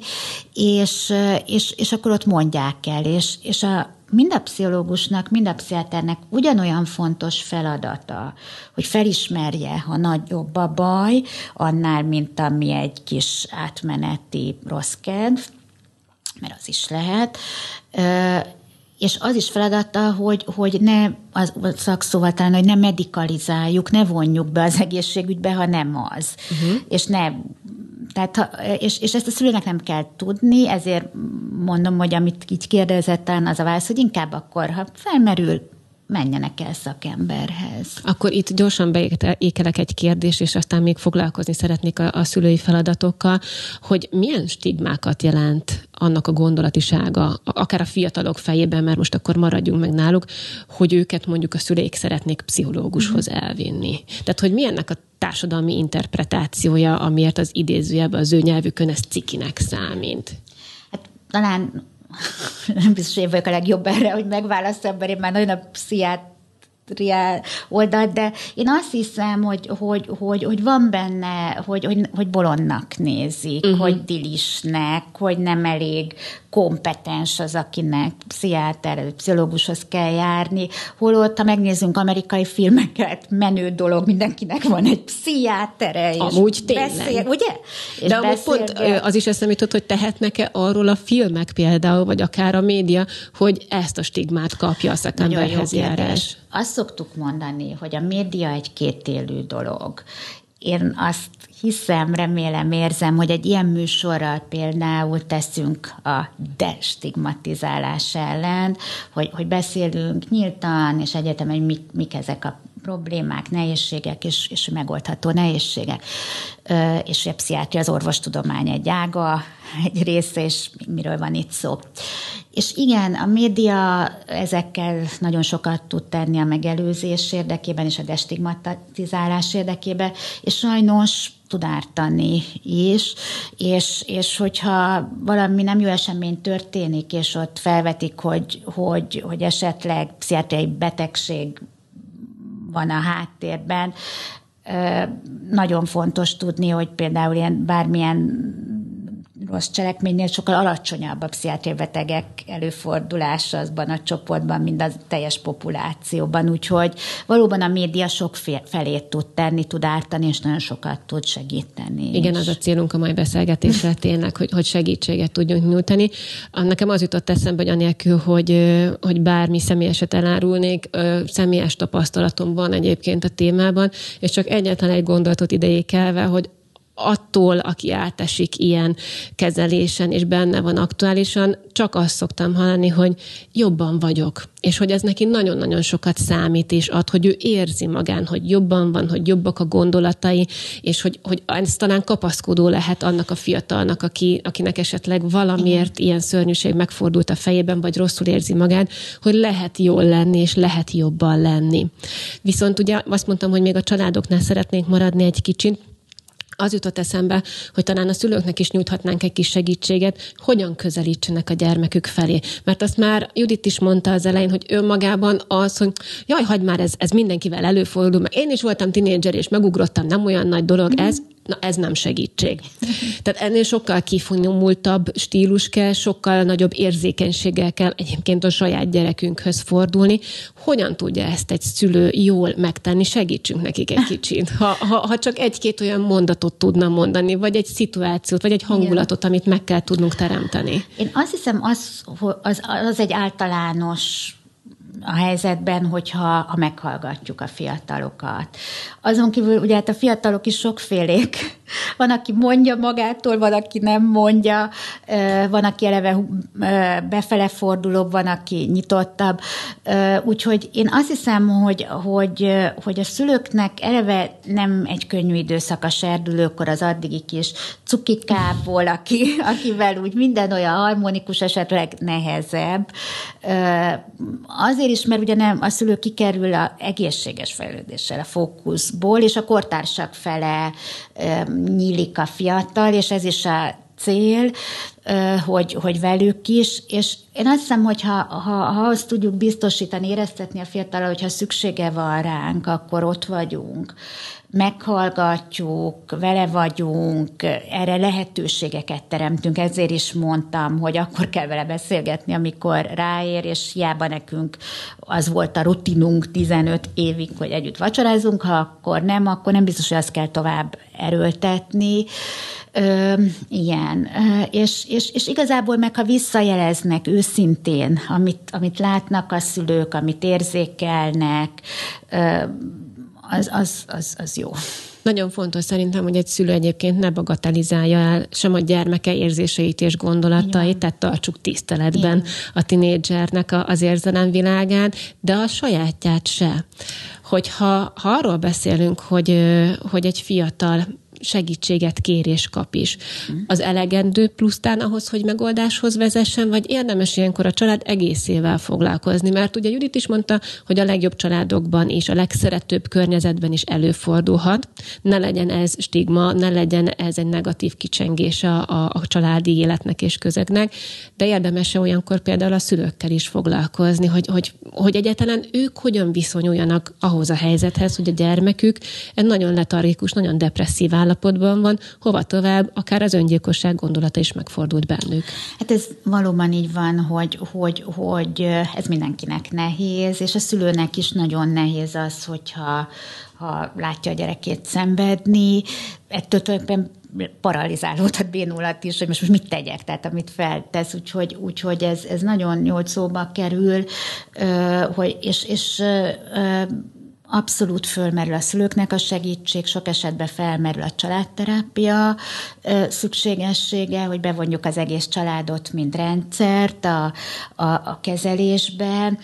és, és, és akkor ott mondják el, és, és a, mind a pszichológusnak, mind a pszichiáternek ugyanolyan fontos feladata, hogy felismerje, ha nagyobb a baj, annál, mint ami egy kis átmeneti rossz kedv, mert az is lehet, és az is feladata, hogy, hogy ne, az szakszóval talán, hogy ne medikalizáljuk, ne vonjuk be az egészségügybe, ha nem az. Uh-huh. És ne tehát, ha, és, és ezt a szülőnek nem kell tudni, ezért mondom, hogy amit így kérdezett, az a válasz, hogy inkább akkor, ha felmerül, menjenek el szakemberhez. Akkor itt gyorsan beékelek egy kérdést, és aztán még foglalkozni szeretnék a, a szülői feladatokkal, hogy milyen stigmákat jelent annak a gondolatisága, akár a fiatalok fejében, mert most akkor maradjunk meg náluk, hogy őket mondjuk a szüleik szeretnék pszichológushoz mm. elvinni. Tehát, hogy milyennek a társadalmi interpretációja, amiért az idézőjelben az ő nyelvükön ez cikinek számít? Hát talán nem biztos, hogy én vagyok a legjobb erre, hogy megválaszolom, mert én már nagyon a pszichiát oldalt, de én azt hiszem, hogy, hogy, hogy, hogy van benne, hogy, hogy, hogy bolondnak nézik, uh-huh. hogy dilisnek, hogy nem elég kompetens az, akinek pszichiáter, pszichológushoz kell járni. Holott, ha megnézzünk amerikai filmeket, menő dolog, mindenkinek van egy pszichiátere. És Amúgy tényleg. Beszél, ugye? És De amúgy pont az is eszembe jutott, hogy tehetnek-e arról a filmek például, vagy akár a média, hogy ezt a stigmát kapja a szakemberhez járás. Azt szoktuk mondani, hogy a média egy kétélű dolog. Én azt hiszem, remélem, érzem, hogy egy ilyen műsorral például teszünk a destigmatizálás ellen, hogy, hogy beszélünk nyíltan, és egyetem, hogy mik, mik ezek a problémák, nehézségek és, és megoldható nehézségek. És a pszichiátria az orvostudomány egy ága, egy része, és miről van itt szó. És igen, a média ezekkel nagyon sokat tud tenni a megelőzés érdekében és a destigmatizálás érdekében, és sajnos tud ártani is, és, és hogyha valami nem jó esemény történik, és ott felvetik, hogy, hogy, hogy esetleg pszichiátriai betegség van a háttérben, nagyon fontos tudni, hogy például ilyen bármilyen rossz cselekménynél sokkal alacsonyabb a pszichiátriai betegek előfordulása azban a csoportban, mint a teljes populációban. Úgyhogy valóban a média sok felé tud tenni, tud ártani, és nagyon sokat tud segíteni. Igen, az a célunk a mai beszélgetésre [laughs] tényleg, hogy, hogy segítséget tudjunk nyújtani. Nekem az jutott eszembe, hogy anélkül, hogy, hogy bármi személyeset elárulnék, személyes tapasztalatom van egyébként a témában, és csak egyetlen egy gondolatot idejékelve, hogy attól, aki átesik ilyen kezelésen, és benne van aktuálisan, csak azt szoktam hallani, hogy jobban vagyok, és hogy ez neki nagyon-nagyon sokat számít, és ad, hogy ő érzi magán, hogy jobban van, hogy jobbak a gondolatai, és hogy, hogy ez talán kapaszkodó lehet annak a fiatalnak, aki, akinek esetleg valamiért ilyen szörnyűség megfordult a fejében, vagy rosszul érzi magát, hogy lehet jól lenni, és lehet jobban lenni. Viszont ugye azt mondtam, hogy még a családoknál szeretnénk maradni egy kicsit, az jutott eszembe, hogy talán a szülőknek is nyújthatnánk egy kis segítséget, hogyan közelítsenek a gyermekük felé. Mert azt már Judit is mondta az elején, hogy önmagában az, hogy jaj, hagyd már, ez, ez mindenkivel előfordul, mert én is voltam tinédzser, és megugrottam, nem olyan nagy dolog mm-hmm. ez, na ez nem segítség. Tehát ennél sokkal kifinomultabb stílus kell, sokkal nagyobb érzékenységgel kell egyébként a saját gyerekünkhöz fordulni. Hogyan tudja ezt egy szülő jól megtenni? Segítsünk nekik egy kicsit. Ha, ha, ha csak egy-két olyan mondatot tudna mondani, vagy egy szituációt, vagy egy hangulatot, amit meg kell tudnunk teremteni. Én azt hiszem, az, az, az egy általános a helyzetben, hogyha ha meghallgatjuk a fiatalokat. Azon kívül ugye hát a fiatalok is sokfélék. [laughs] Van, aki mondja magától, van, aki nem mondja, van, aki eleve befele fordulóbb, van, aki nyitottabb. Úgyhogy én azt hiszem, hogy, hogy, hogy a szülőknek eleve nem egy könnyű időszak a serdülőkor az addigi kis cukikából, aki, [laughs] akivel úgy minden olyan harmonikus, esetleg nehezebb. Azért is, mert ugye nem, a szülő kikerül a egészséges fejlődéssel a fókuszból, és a kortársak fele nyílik a fiatal, és ez is a cél, hogy, hogy velük is, és én azt hiszem, hogy ha, ha, ha azt tudjuk biztosítani, éreztetni a fiatalra, hogyha szüksége van ránk, akkor ott vagyunk meghallgatjuk, vele vagyunk, erre lehetőségeket teremtünk, ezért is mondtam, hogy akkor kell vele beszélgetni, amikor ráér, és hiába nekünk az volt a rutinunk 15 évig, hogy együtt vacsorázunk, ha akkor nem, akkor nem biztos, hogy azt kell tovább erőltetni. Ö, igen, és, és, és igazából meg, ha visszajeleznek őszintén, amit, amit látnak a szülők, amit érzékelnek, ö, az, az, az, az jó. Nagyon fontos szerintem, hogy egy szülő egyébként ne bagatelizálja el sem a gyermeke érzéseit és gondolatait, tehát tartsuk tiszteletben Igen. a tinédzsernek az érzelemvilágán, de a sajátját se. Hogyha ha arról beszélünk, hogy, hogy egy fiatal segítséget kér és kap is. Az elegendő plusztán ahhoz, hogy megoldáshoz vezessen, vagy érdemes ilyenkor a család egészével foglalkozni, mert ugye Judit is mondta, hogy a legjobb családokban és a legszeretőbb környezetben is előfordulhat. Ne legyen ez stigma, ne legyen ez egy negatív kicsengés a, a, a családi életnek és közegnek, de érdemes olyankor például a szülőkkel is foglalkozni, hogy, hogy, hogy egyáltalán ők hogyan viszonyuljanak ahhoz a helyzethez, hogy a gyermekük egy nagyon letargikus, nagyon depresszív állapot állapotban van, hova tovább, akár az öngyilkosság gondolata is megfordult bennük. Hát ez valóban így van, hogy, hogy, hogy ez mindenkinek nehéz, és a szülőnek is nagyon nehéz az, hogyha ha látja a gyerekét szenvedni, ettől tulajdonképpen paralizálódhat, bénulat is, hogy most, most mit tegyek, tehát amit feltesz, úgyhogy, úgyhogy ez, ez nagyon jól szóba kerül, hogy, és, és abszolút fölmerül a szülőknek a segítség, sok esetben felmerül a családterápia szükségessége, hogy bevonjuk az egész családot, mint rendszert a, a, a kezelésben,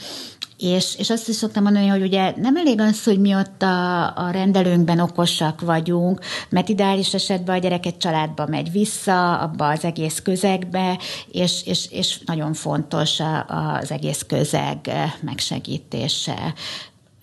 és, és azt is szoktam mondani, hogy ugye nem elég az, hogy mi ott a, a rendelőnkben okosak vagyunk, mert ideális esetben a gyerek egy családba megy vissza, abba az egész közegbe, és, és, és nagyon fontos az egész közeg megsegítése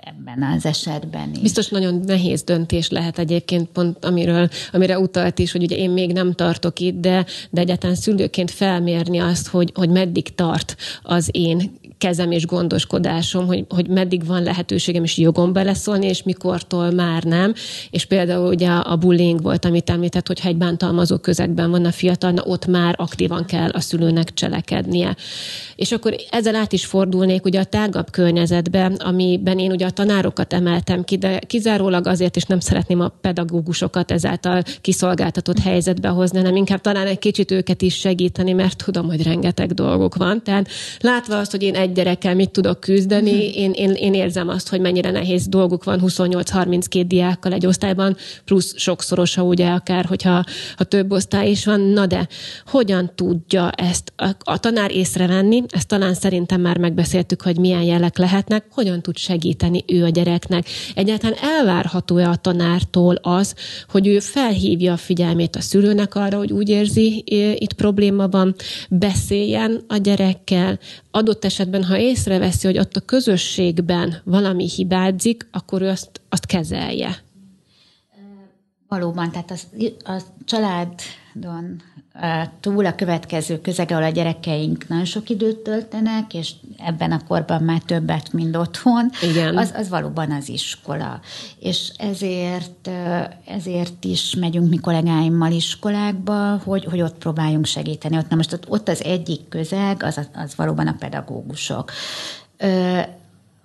ebben az esetben is. Biztos nagyon nehéz döntés lehet egyébként pont, amiről, amire utalt is, hogy ugye én még nem tartok itt, de, de egyáltalán szülőként felmérni azt, hogy, hogy meddig tart az én kezem és gondoskodásom, hogy, hogy meddig van lehetőségem és jogom beleszólni, és mikortól már nem. És például ugye a bullying volt, amit említett, hogyha egy bántalmazó közegben van a fiatal, na ott már aktívan kell a szülőnek cselekednie. És akkor ezzel át is fordulnék ugye a tágabb környezetbe, amiben én ugye a tanárokat emeltem ki, de kizárólag azért is nem szeretném a pedagógusokat ezáltal kiszolgáltatott helyzetbe hozni, hanem inkább talán egy kicsit őket is segíteni, mert tudom, hogy rengeteg dolguk van. Tehát látva azt, hogy én egy gyerekkel mit tudok küzdeni, uh-huh. én, én, én érzem azt, hogy mennyire nehéz dolguk van 28-32 diákkal egy osztályban, plusz sokszorosa ugye akár, hogyha ha több osztály is van. Na de hogyan tudja ezt a, a tanár észrevenni? Ezt talán szerintem már megbeszéltük, hogy milyen jelek lehetnek. Hogyan tud segíteni ő a gyereknek? Egyáltalán elvárható-e a tanártól az, hogy ő felhívja a figyelmét a szülőnek arra, hogy úgy érzi, itt probléma van, beszéljen a gyerekkel, adott esetben, ha észreveszi, hogy ott a közösségben valami hibázik, akkor ő azt, azt kezelje. Valóban, tehát az, a családon túl a következő közeg, ahol a gyerekeink nagyon sok időt töltenek, és ebben a korban már többet, mint otthon, Igen. Az, az valóban az iskola. És ezért, ezért is megyünk mi kollégáimmal iskolákba, hogy, hogy ott próbáljunk segíteni. Ott, na most ott, ott az egyik közeg, az, az valóban a pedagógusok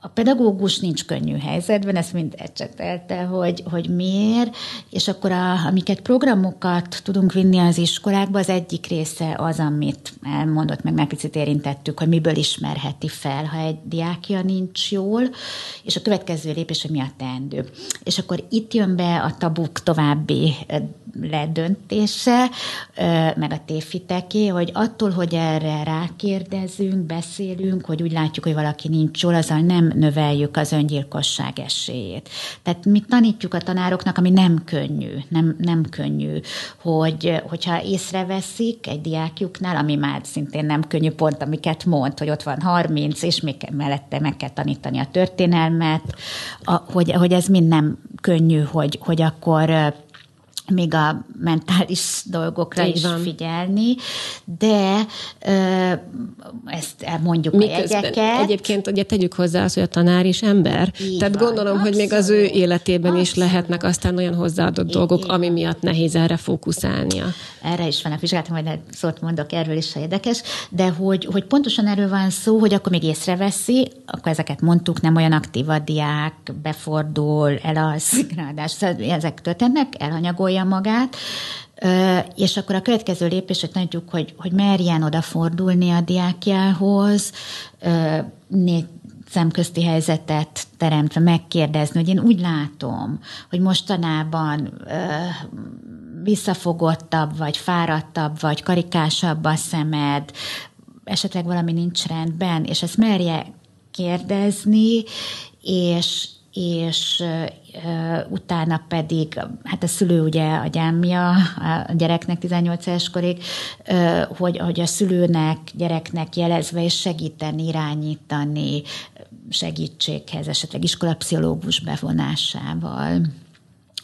a pedagógus nincs könnyű helyzetben, ezt mind ecsetelte, hogy, hogy miért, és akkor a, amiket programokat tudunk vinni az iskolákba, az egyik része az, amit elmondott, meg már picit érintettük, hogy miből ismerheti fel, ha egy diákja nincs jól, és a következő lépés, hogy mi a teendő. És akkor itt jön be a tabuk további ledöntése, meg a tévhiteké, hogy attól, hogy erre rákérdezünk, beszélünk, hogy úgy látjuk, hogy valaki nincs jól, azzal nem növeljük az öngyilkosság esélyét. Tehát mi tanítjuk a tanároknak, ami nem könnyű, nem, nem könnyű, hogy, hogyha észreveszik egy diákjuknál, ami már szintén nem könnyű pont, amiket mond, hogy ott van 30, és még mellette meg kell tanítani a történelmet, a, hogy, hogy ez mind nem könnyű, hogy, hogy akkor még a mentális dolgokra Így is van. figyelni, de ö, ezt mondjuk Miközben a jegyeket. Egyébként ugye tegyük hozzá azt, hogy a tanár is ember. Így Tehát van, gondolom, abszolút, hogy még az ő életében abszolút. is lehetnek aztán olyan hozzáadott így, dolgok, így. ami miatt nehéz erre fókuszálnia. Erre is van a vizsgálatom, majd szót mondok erről is, ha érdekes, de hogy, hogy pontosan erről van szó, hogy akkor még észreveszi, akkor ezeket mondtuk, nem olyan aktív a diák, befordul, elalszik, ráadásul ezek történnek, elhanyagolja gondolja magát, és akkor a következő lépés, hogy tanítjuk, hogy, hogy merjen odafordulni a diákjához, négy szemközti helyzetet teremtve megkérdezni, hogy én úgy látom, hogy mostanában visszafogottabb, vagy fáradtabb, vagy karikásabb a szemed, esetleg valami nincs rendben, és ezt merje kérdezni, és, és utána pedig, hát a szülő ugye a gyámja a gyereknek 18 éves korig, hogy, hogy a szülőnek, gyereknek jelezve és segíteni, irányítani segítséghez, esetleg iskolapszichológus bevonásával,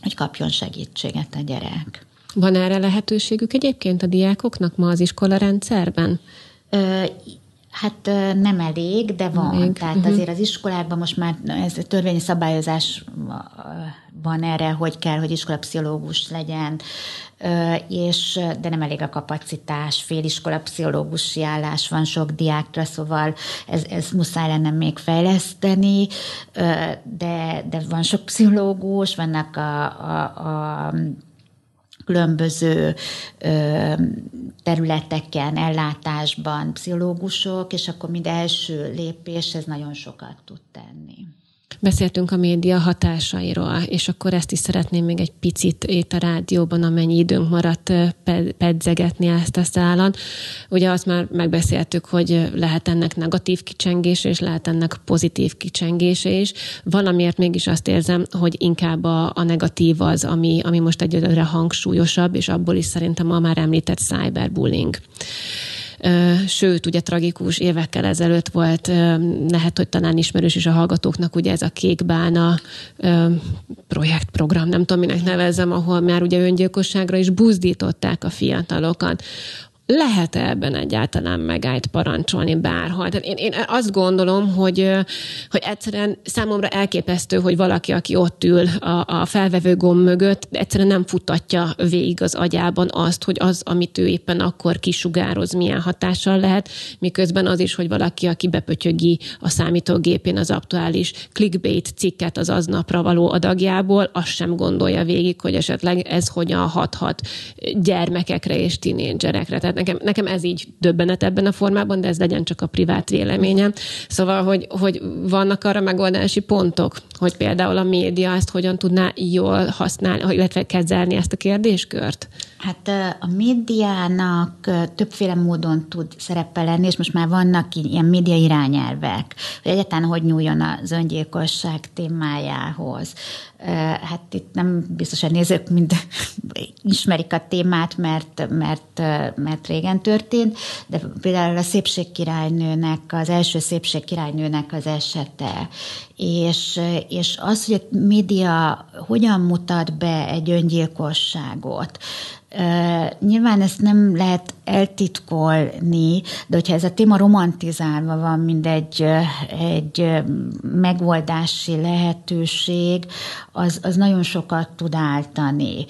hogy kapjon segítséget a gyerek. Van erre lehetőségük egyébként a diákoknak ma az iskola rendszerben? Hát nem elég, de van. Elég. Tehát uh-huh. azért az iskolákban most már ez törvényi szabályozás van erre, hogy kell, hogy iskolapszichológus legyen, és, de nem elég a kapacitás, féliskolapszichológusi állás van sok diákra, szóval ez, ez muszáj lenne még fejleszteni, de, de van sok pszichológus, vannak a, a, a különböző területeken, ellátásban pszichológusok, és akkor mind első lépés, ez nagyon sokat tud tenni. Beszéltünk a média hatásairól, és akkor ezt is szeretném még egy picit itt a rádióban, amennyi időnk maradt pedzegetni ezt a szálon. Ugye azt már megbeszéltük, hogy lehet ennek negatív kicsengése, és lehet ennek pozitív kicsengése is. Valamiért mégis azt érzem, hogy inkább a, a negatív az, ami, ami most egyelőre hangsúlyosabb, és abból is szerintem a már említett cyberbullying. Sőt, ugye tragikus évekkel ezelőtt volt, lehet, hogy talán ismerős is a hallgatóknak, ugye ez a kékbána projektprogram, nem tudom, minek nevezzem, ahol már ugye öngyilkosságra is buzdították a fiatalokat lehet -e ebben egyáltalán megállt parancsolni bárhol? Tehát én, én azt gondolom, hogy, hogy egyszerűen számomra elképesztő, hogy valaki, aki ott ül a, a felvevő gomb mögött, egyszerűen nem futatja végig az agyában azt, hogy az, amit ő éppen akkor kisugároz, milyen hatással lehet, miközben az is, hogy valaki, aki bepötyögi a számítógépén az aktuális clickbait cikket az aznapra való adagjából, azt sem gondolja végig, hogy esetleg ez hogyan hathat gyermekekre és tinédzserekre. Tehát nekem, nekem ez így döbbenet ebben a formában, de ez legyen csak a privát véleményem. Szóval, hogy, hogy vannak arra megoldási pontok, hogy például a média ezt hogyan tudná jól használni, illetve kezelni ezt a kérdéskört? Hát a médiának többféle módon tud szerepe lenni, és most már vannak ilyen média irányelvek, hogy egyáltalán hogy nyúljon az öngyilkosság témájához. Hát itt nem biztos, hogy nézők mind [laughs] ismerik a témát, mert, mert, mert régen történt, de például a szépségkirálynőnek, az első szépségkirálynőnek az esete, és, és az, hogy a média hogyan mutat be egy öngyilkosságot, Nyilván ezt nem lehet eltitkolni, de hogyha ez a téma romantizálva van, mint egy, egy megoldási lehetőség, az, az nagyon sokat tud áltani.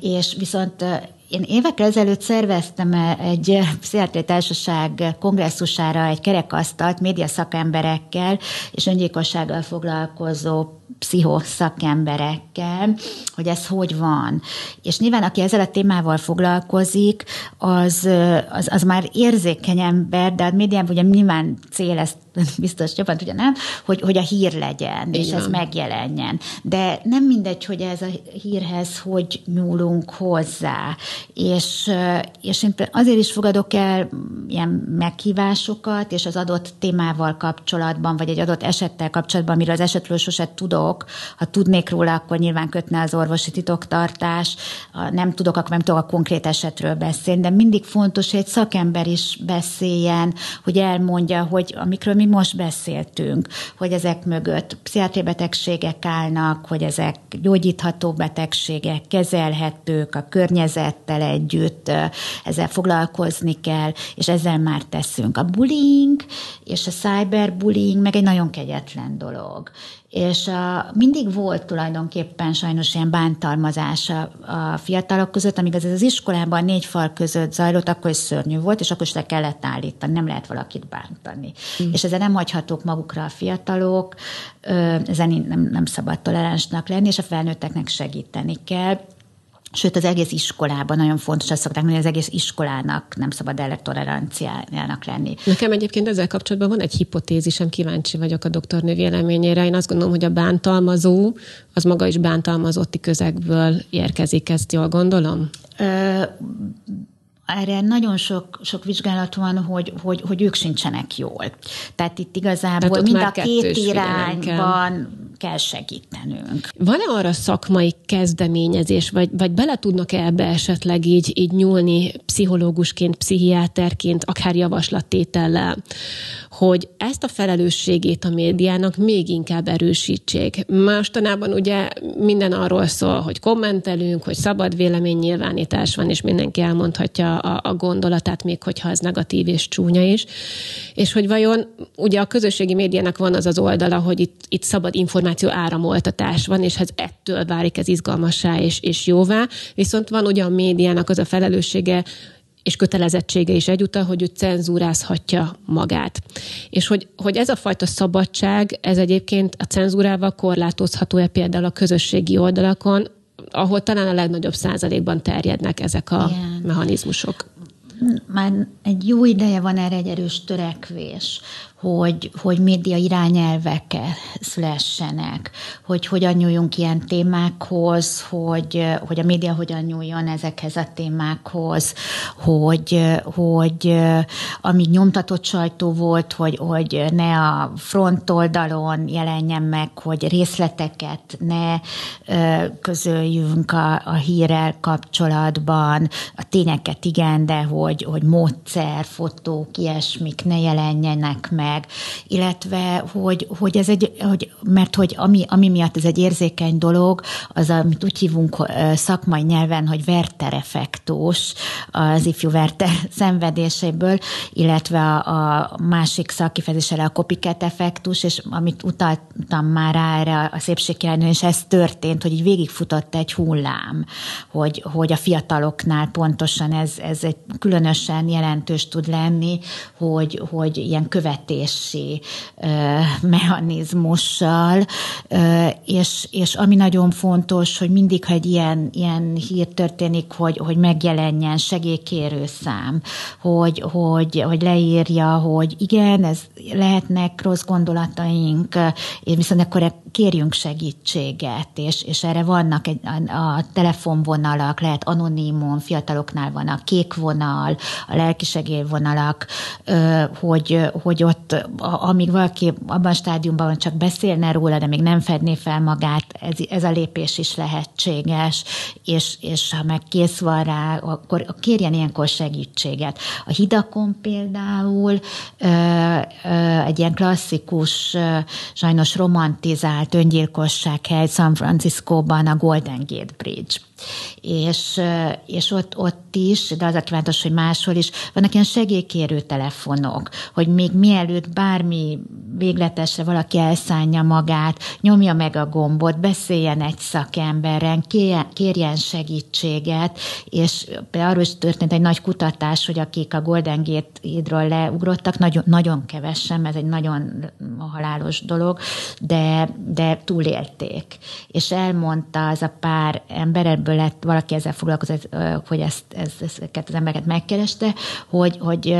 És viszont én évekkel ezelőtt szerveztem egy pszichiátriai társaság kongresszusára egy kerekasztalt média szakemberekkel és öngyilkossággal foglalkozó pszichoszakemberekkel, hogy ez hogy van. És nyilván, aki ezzel a témával foglalkozik, az, az, az már érzékeny ember, de a médiában ugye nyilván cél, ezt biztos jobban tudja, nem? Hogy, hogy a hír legyen, Igen. és ez megjelenjen. De nem mindegy, hogy ez a hírhez hogy nyúlunk hozzá. És, és én azért is fogadok el ilyen meghívásokat, és az adott témával kapcsolatban, vagy egy adott esettel kapcsolatban, amiről az esetről sose tudok, ha tudnék róla, akkor nyilván kötne az orvosi titoktartás, ha nem tudok, akkor nem tudok a konkrét esetről beszélni, de mindig fontos, hogy egy szakember is beszéljen, hogy elmondja, hogy amikről mi most beszéltünk, hogy ezek mögött pszichiátriai betegségek állnak, hogy ezek gyógyítható betegségek, kezelhetők, a környezettel együtt ezzel foglalkozni kell, és ezzel már teszünk. A bullying és a cyberbullying meg egy nagyon kegyetlen dolog és a, mindig volt tulajdonképpen sajnos ilyen bántalmazás a, a fiatalok között, amíg az, az iskolában négy fal között zajlott, akkor is szörnyű volt, és akkor is le kellett állítani, nem lehet valakit bántani. Mm. És ezzel nem hagyhatók magukra a fiatalok, ezen nem, nem szabad toleránsnak lenni, és a felnőtteknek segíteni kell. Sőt, az egész iskolában nagyon fontos, azt szokták mondani, hogy az egész iskolának nem szabad elektoleranciájának lenni. Nekem egyébként ezzel kapcsolatban van egy hipotézisem, kíváncsi vagyok a doktornő véleményére. Én azt gondolom, hogy a bántalmazó az maga is bántalmazotti közegből érkezik, ezt jól gondolom? Ö, erre nagyon sok, sok vizsgálat van, hogy, hogy, hogy ők sincsenek jól. Tehát itt igazából Tehát mind a két irányban kell segítenünk. Van-e arra szakmai kezdeményezés, vagy, vagy bele tudnak ebbe esetleg így, így nyúlni pszichológusként, pszichiáterként, akár javaslattétellel, hogy ezt a felelősségét a médiának még inkább erősítsék. Mostanában ugye minden arról szól, hogy kommentelünk, hogy szabad véleménynyilvánítás van, és mindenki elmondhatja a, a gondolatát, még hogyha ez negatív és csúnya is. És hogy vajon ugye a közösségi médiának van az az oldala, hogy itt, itt szabad információ áramoltatás van, és ez ettől válik ez izgalmassá és, és jóvá. Viszont van ugye a médiának az a felelőssége, és kötelezettsége is egyúttal, hogy ő cenzúrázhatja magát. És hogy, hogy ez a fajta szabadság, ez egyébként a cenzúrával korlátozható-e például a közösségi oldalakon, ahol talán a legnagyobb százalékban terjednek ezek a Igen. mechanizmusok. Már egy jó ideje van erre egy erős törekvés, hogy, hogy média irányelvek szülessenek, hogy hogyan nyúljunk ilyen témákhoz, hogy, hogy a média hogyan nyúljon ezekhez a témákhoz, hogy, hogy amíg nyomtatott sajtó volt, hogy, hogy ne a front oldalon jelenjen meg, hogy részleteket ne közöljünk a, a hírrel kapcsolatban, a tényeket igen, de hogy, hogy mód egyszer fotók, ilyesmik ne jelenjenek meg, illetve hogy, hogy ez egy, hogy, mert hogy ami, ami miatt ez egy érzékeny dolog, az, amit úgy hívunk szakmai nyelven, hogy effektus, az ifjú Werter [laughs] szenvedéséből, illetve a, a másik szakifejezésre a copycat effektus, és amit utaltam már rá erre a szépségkirálynő, és ez történt, hogy így végigfutott egy hullám, hogy, hogy a fiataloknál pontosan ez, ez egy különösen jelentős tud lenni, hogy, hogy ilyen követési mechanizmussal, és, és ami nagyon fontos, hogy mindig, ha egy ilyen, ilyen hír történik, hogy, hogy megjelenjen segélykérő szám, hogy, hogy, hogy leírja, hogy igen, ez lehetnek rossz gondolataink, és viszont akkor kérjünk segítséget, és, és erre vannak egy, a, a telefonvonalak, lehet anonimon, fiataloknál van a kék vonal, a lelkisegélyvonalak, hogy, hogy ott, amíg valaki abban a stádiumban csak beszélne róla, de még nem fedné fel magát, ez, ez a lépés is lehetséges, és, és ha meg kész van rá, akkor kérjen ilyenkor segítséget. A hidakon például egy ilyen klasszikus, sajnos romantizált öngyilkosság hely San Franciscóban a Golden Gate Bridge és, és ott, ott is, de az a kívánatos, hogy máshol is, vannak ilyen segélykérő telefonok, hogy még mielőtt bármi végletesre valaki elszánja magát, nyomja meg a gombot, beszéljen egy szakemberren, kérjen segítséget, és arról is történt egy nagy kutatás, hogy akik a Golden Gate hídról leugrottak, nagyon, nagyon kevesen, ez egy nagyon halálos dolog, de, de túlélték. És elmondta az a pár ember, ebből lett valaki ezzel foglalkozott, hogy ezt, ezt, ezeket az embereket megkereste, hogy, hogy,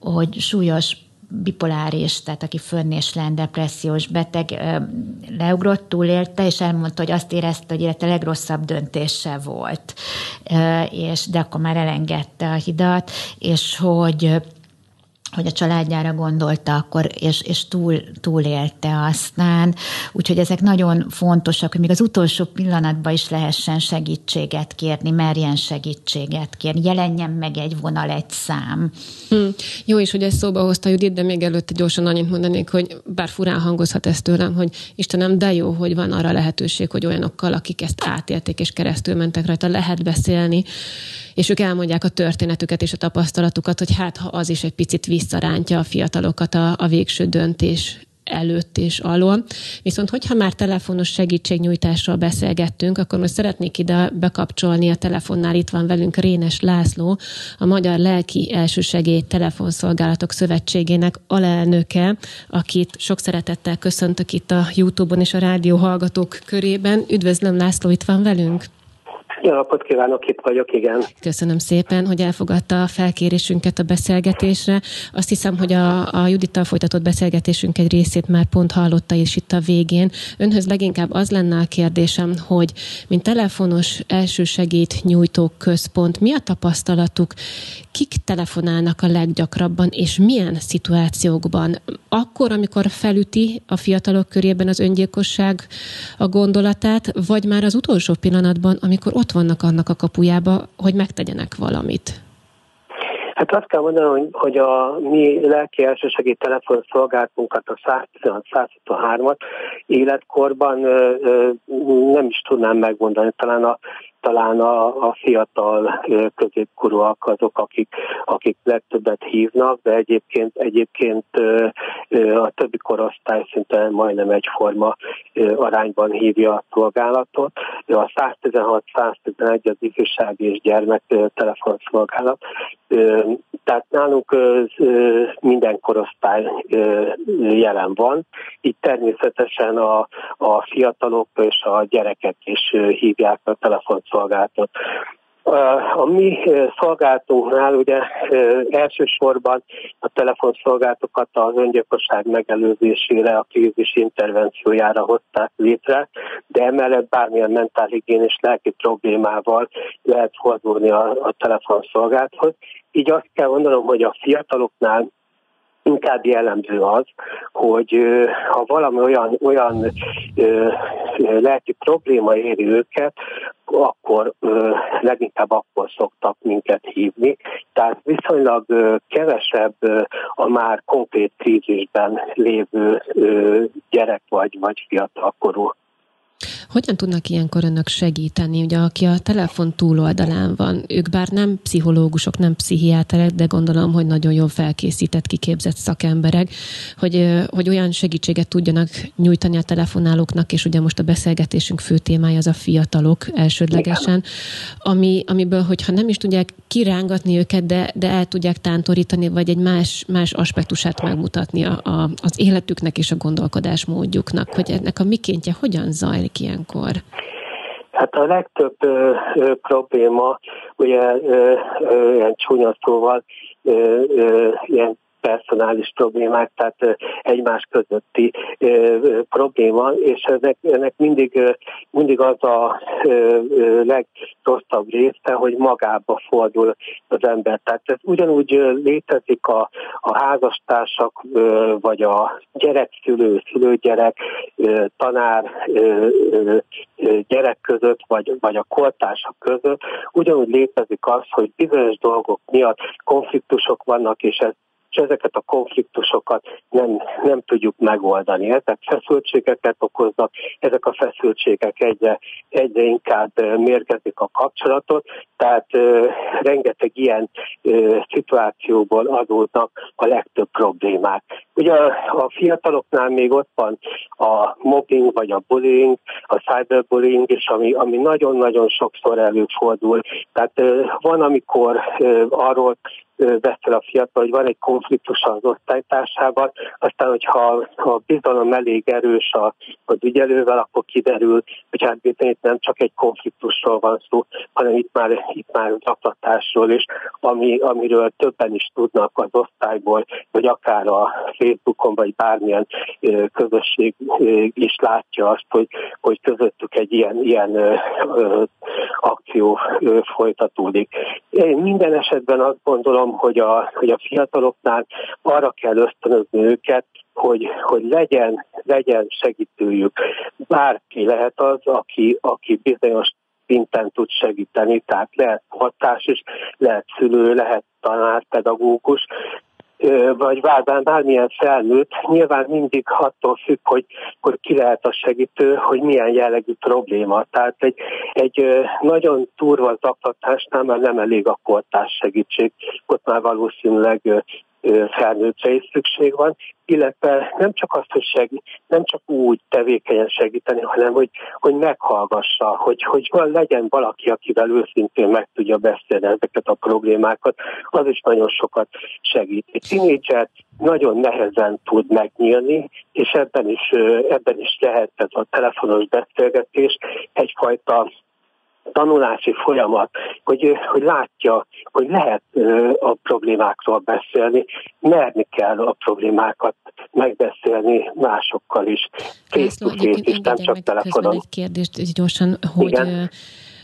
hogy súlyos bipoláris, tehát aki fönnéslen, depressziós beteg, leugrott, túlélte, és elmondta, hogy azt érezte, hogy élete legrosszabb döntése volt, és, de akkor már elengedte a hidat, és hogy hogy a családjára gondolta akkor, és, és túl, túlélte aztán. Úgyhogy ezek nagyon fontosak, hogy még az utolsó pillanatban is lehessen segítséget kérni, merjen segítséget kérni, jelenjen meg egy vonal, egy szám. Hmm. Jó is, hogy ezt szóba hozta Judit, de még előtte gyorsan annyit mondanék, hogy bár furán hangozhat ez tőlem, hogy Istenem, de jó, hogy van arra lehetőség, hogy olyanokkal, akik ezt átélték és keresztül mentek rajta, lehet beszélni, és ők elmondják a történetüket és a tapasztalatukat, hogy hát ha az is egy picit visszarántja a fiatalokat a, a végső döntés előtt és alól. Viszont hogyha már telefonos segítségnyújtásról beszélgettünk, akkor most szeretnék ide bekapcsolni a telefonnál. Itt van velünk Rénes László, a Magyar Lelki Elsősegély Telefonszolgálatok Szövetségének alelnöke, akit sok szeretettel köszöntök itt a YouTube-on és a rádió hallgatók körében. Üdvözlöm László, itt van velünk! Jó napot kívánok, itt vagyok, igen. Köszönöm szépen, hogy elfogadta a felkérésünket a beszélgetésre. Azt hiszem, hogy a, a Judittal folytatott beszélgetésünk egy részét már pont hallotta is itt a végén. Önhöz leginkább az lenne a kérdésem, hogy mint telefonos elsősegít nyújtó központ, mi a tapasztalatuk, kik telefonálnak a leggyakrabban, és milyen szituációkban? Akkor, amikor felüti a fiatalok körében az öngyilkosság a gondolatát, vagy már az utolsó pillanatban, amikor ott vannak annak a kapujába, hogy megtegyenek valamit? Hát azt kell mondanom, hogy, hogy a mi lelki elsősegély telefonszolgáltunkat, a 116-123-at életkorban ö, ö, nem is tudnám megmondani. Talán a talán a, a fiatal középkorúak azok, akik, akik legtöbbet hívnak, de egyébként, egyébként a többi korosztály szinte majdnem egyforma arányban hívja a szolgálatot. A 116-111 az ifjúsági és gyermek telefonszolgálat. Tehát nálunk minden korosztály jelen van. Itt természetesen a, a fiatalok és a gyerekek is hívják a telefon szolgáltat. A mi szolgáltunknál ugye elsősorban a telefonszolgáltokat az öngyilkosság megelőzésére, a krízis intervenciójára hozták létre, de emellett bármilyen mentálhigiénés lelki problémával lehet fordulni a, a telefonszolgálathoz. Így azt kell mondanom, hogy a fiataloknál inkább jellemző az, hogy ha valami olyan, olyan lelki probléma éri őket, akkor leginkább akkor szoktak minket hívni. Tehát viszonylag kevesebb a már konkrét krízisben lévő gyerek vagy, vagy fiatalkorú. Hogyan tudnak ilyenkor önök segíteni? Ugye aki a telefon túloldalán van, ők bár nem pszichológusok, nem pszichiáterek, de gondolom, hogy nagyon jól felkészített, kiképzett szakemberek, hogy, hogy olyan segítséget tudjanak nyújtani a telefonálóknak, és ugye most a beszélgetésünk fő témája az a fiatalok elsődlegesen, ami, amiből, hogyha nem is tudják kirángatni őket, de, de el tudják tántorítani, vagy egy más, más aspektusát megmutatni a, a, az életüknek és a gondolkodásmódjuknak, hogy ennek a mikéntje hogyan zajlik ilyen ilyenkor? Hát a legtöbb ö, ö, probléma, ugye ö, ö, ilyen csúnya szóval, ö, ö, ilyen personális problémák, tehát egymás közötti probléma, és ennek, ennek mindig, mindig az a legrosszabb része, hogy magába fordul az ember. Tehát ez ugyanúgy létezik a, a házastársak, vagy a gyerekszülő, szülőgyerek, tanár, gyerek között, vagy, vagy a kortársak között, ugyanúgy létezik az, hogy bizonyos dolgok miatt konfliktusok vannak, és ez és ezeket a konfliktusokat nem, nem tudjuk megoldani. Ezek feszültségeket okoznak, ezek a feszültségek egyre, egyre inkább mérgezik a kapcsolatot, tehát ö, rengeteg ilyen ö, szituációból adódnak a legtöbb problémák. Ugye a, a fiataloknál még ott van a mobbing vagy a bullying, a cyberbullying is, ami, ami nagyon-nagyon sokszor előfordul. Tehát ö, van, amikor ö, arról beszél a fiatal, hogy van egy konfliktus az osztálytársával, aztán, hogyha a bizalom elég erős az ügyelővel, akkor kiderül, hogy hát bizony itt nem csak egy konfliktusról van szó, hanem itt már, itt már zaklatásról is, ami, amiről többen is tudnak az osztályból, vagy akár a Facebookon, vagy bármilyen közösség is látja azt, hogy, hogy közöttük egy ilyen, ilyen akció folytatódik. Én minden esetben azt gondolom, gondolom, hogy a, hogy a fiataloknál arra kell ösztönözni őket, hogy, hogy legyen, legyen segítőjük. Bárki lehet az, aki, aki bizonyos szinten tud segíteni, tehát lehet hatás is, lehet szülő, lehet tanár, pedagógus, vagy bármilyen, bármilyen felnőtt, nyilván mindig attól függ, hogy, hogy ki lehet a segítő, hogy milyen jellegű probléma. Tehát egy, egy nagyon turva zaklatásnál már nem elég a kortás segítség, ott már valószínűleg felnőttre is szükség van, illetve nem csak azt, hogy segít, nem csak úgy tevékenyen segíteni, hanem hogy, hogy meghallgassa, hogy, hogy van, legyen valaki, akivel őszintén meg tudja beszélni ezeket a problémákat, az is nagyon sokat segít. Egy tínédzser nagyon nehezen tud megnyílni, és ebben is, ebben is lehet ez a telefonos beszélgetés egyfajta tanulási folyamat, hogy, hogy látja, hogy lehet a problémákról beszélni, merni kell a problémákat megbeszélni másokkal is, face is, nem csak telefonon. egy kérdést gyorsan, hogy, Igen?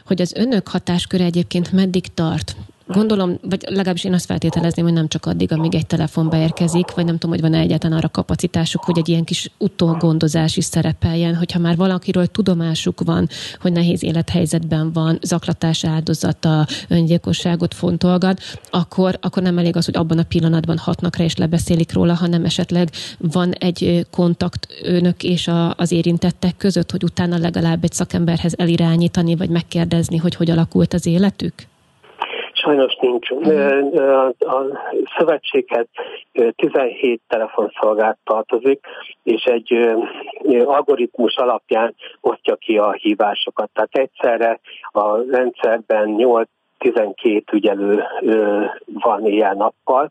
hogy az önök hatásköre egyébként meddig tart? Gondolom, vagy legalábbis én azt feltételezném, hogy nem csak addig, amíg egy telefon beérkezik, vagy nem tudom, hogy van-e egyáltalán arra kapacitásuk, hogy egy ilyen kis utógondozás is szerepeljen, hogyha már valakiről tudomásuk van, hogy nehéz élethelyzetben van, zaklatás áldozata, öngyilkosságot fontolgat, akkor, akkor nem elég az, hogy abban a pillanatban hatnak rá és lebeszélik róla, hanem esetleg van egy kontakt önök és a, az érintettek között, hogy utána legalább egy szakemberhez elirányítani, vagy megkérdezni, hogy hogy alakult az életük? Sajnos nincs. A szövetséghez 17 telefonszolgált tartozik, és egy algoritmus alapján osztja ki a hívásokat. Tehát egyszerre a rendszerben 8 12 ügyelő van ilyen-nappal.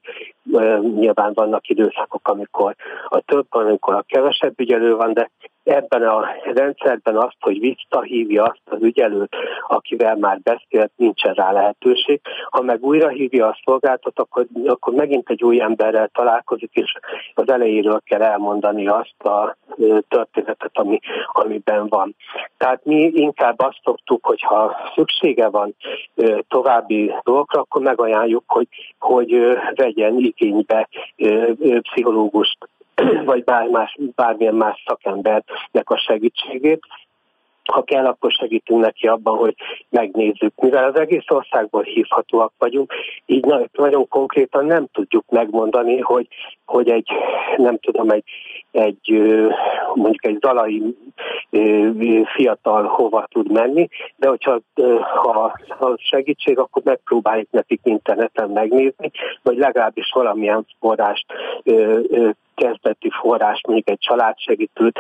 Nyilván vannak időszakok, amikor a több amikor a kevesebb ügyelő van, de ebben a rendszerben azt, hogy visszahívja azt az ügyelőt, akivel már beszélt, nincsen rá lehetőség. Ha meg újra hívja a szolgáltat, akkor, akkor megint egy új emberrel találkozik, és az elejéről kell elmondani azt a történetet, ami, amiben van. Tehát mi inkább azt szoktuk, hogy ha szüksége van további dolgokra, akkor megajánljuk, hogy, hogy vegyen igénybe pszichológust [clears throat] vagy bár más, bármilyen más szakembernek a segítségét. Ha kell, akkor segítünk neki abban, hogy megnézzük. Mivel az egész országból hívhatóak vagyunk, így nagyon konkrétan nem tudjuk megmondani, hogy, hogy egy, nem tudom, egy, egy mondjuk egy zalai fiatal hova tud menni, de hogyha ha, ha segítség, akkor megpróbáljuk nekik interneten megnézni, vagy legalábbis valamilyen forrást kezdeti forrás, mondjuk egy családsegítőt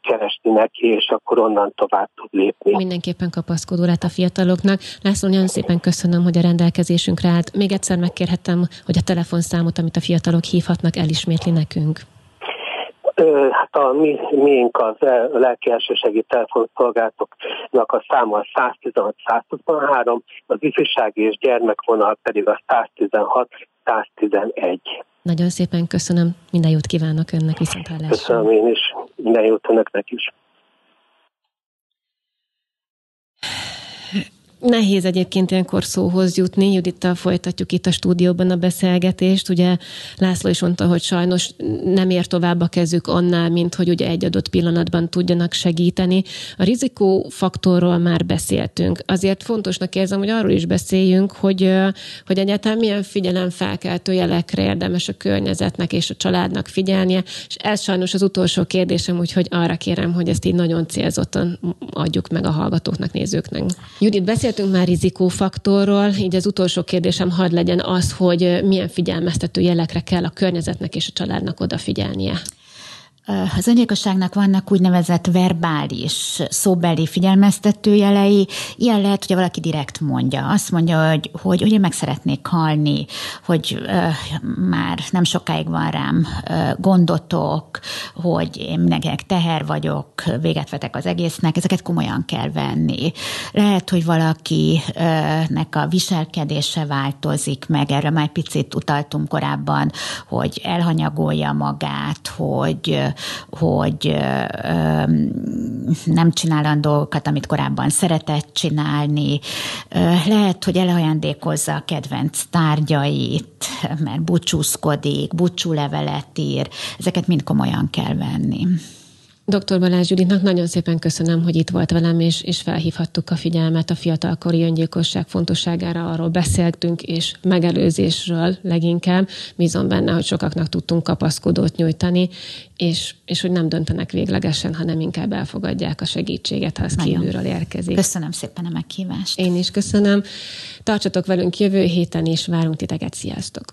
keresni neki, és akkor onnan tovább tud lépni. Mindenképpen kapaszkodórát a fiataloknak. László, nagyon szépen köszönöm, hogy a rendelkezésünkre állt. Még egyszer megkérhettem, hogy a telefonszámot, amit a fiatalok hívhatnak, elismétli nekünk. Hát a mi, miénk az lelki elsősegi telefonszolgálatoknak a száma a 116-123, az ifjúsági és gyermekvonal pedig a 116-111. Nagyon szépen köszönöm, minden jót kívánok önnek viszont hallásra. Köszönöm én is, minden jót önöknek is. Nehéz egyébként ilyenkor szóhoz jutni. Judittal folytatjuk itt a stúdióban a beszélgetést. Ugye László is mondta, hogy sajnos nem ér tovább a kezük annál, mint hogy ugye egy adott pillanatban tudjanak segíteni. A rizikófaktorról már beszéltünk. Azért fontosnak érzem, hogy arról is beszéljünk, hogy, hogy egyáltalán milyen figyelemfelkeltő jelekre érdemes a környezetnek és a családnak figyelnie. És ez sajnos az utolsó kérdésem, úgyhogy arra kérem, hogy ezt így nagyon célzottan adjuk meg a hallgatóknak, nézőknek. Judit, beszél Beszéltünk már rizikófaktorról, így az utolsó kérdésem hadd legyen az, hogy milyen figyelmeztető jelekre kell a környezetnek és a családnak odafigyelnie. Az öngyilkosságnak vannak úgynevezett verbális, szóbeli figyelmeztetőjelei. Ilyen lehet, hogy valaki direkt mondja. Azt mondja, hogy, hogy, hogy én meg szeretnék halni, hogy uh, már nem sokáig van rám uh, gondotok, hogy én mindenkinek teher vagyok, véget vetek az egésznek. Ezeket komolyan kell venni. Lehet, hogy valakinek a viselkedése változik meg. Erre már picit utaltunk korábban, hogy elhanyagolja magát, hogy hogy nem csinál olyan dolgokat, amit korábban szeretett csinálni. Lehet, hogy elajándékozza a kedvenc tárgyait, mert búcsúzkodik, búcsúlevelet ír. Ezeket mind komolyan kell venni. Dr. Balázs Juditnak nagyon szépen köszönöm, hogy itt volt velem, és, és felhívhattuk a figyelmet a fiatalkori öngyilkosság fontosságára, arról beszéltünk, és megelőzésről leginkább. Bízom benne, hogy sokaknak tudtunk kapaszkodót nyújtani, és, és hogy nem döntenek véglegesen, hanem inkább elfogadják a segítséget, ha az nagyon. kívülről érkezik. Köszönöm szépen a meghívást. Én is köszönöm. Tartsatok velünk jövő héten, és várunk titeket. Sziasztok!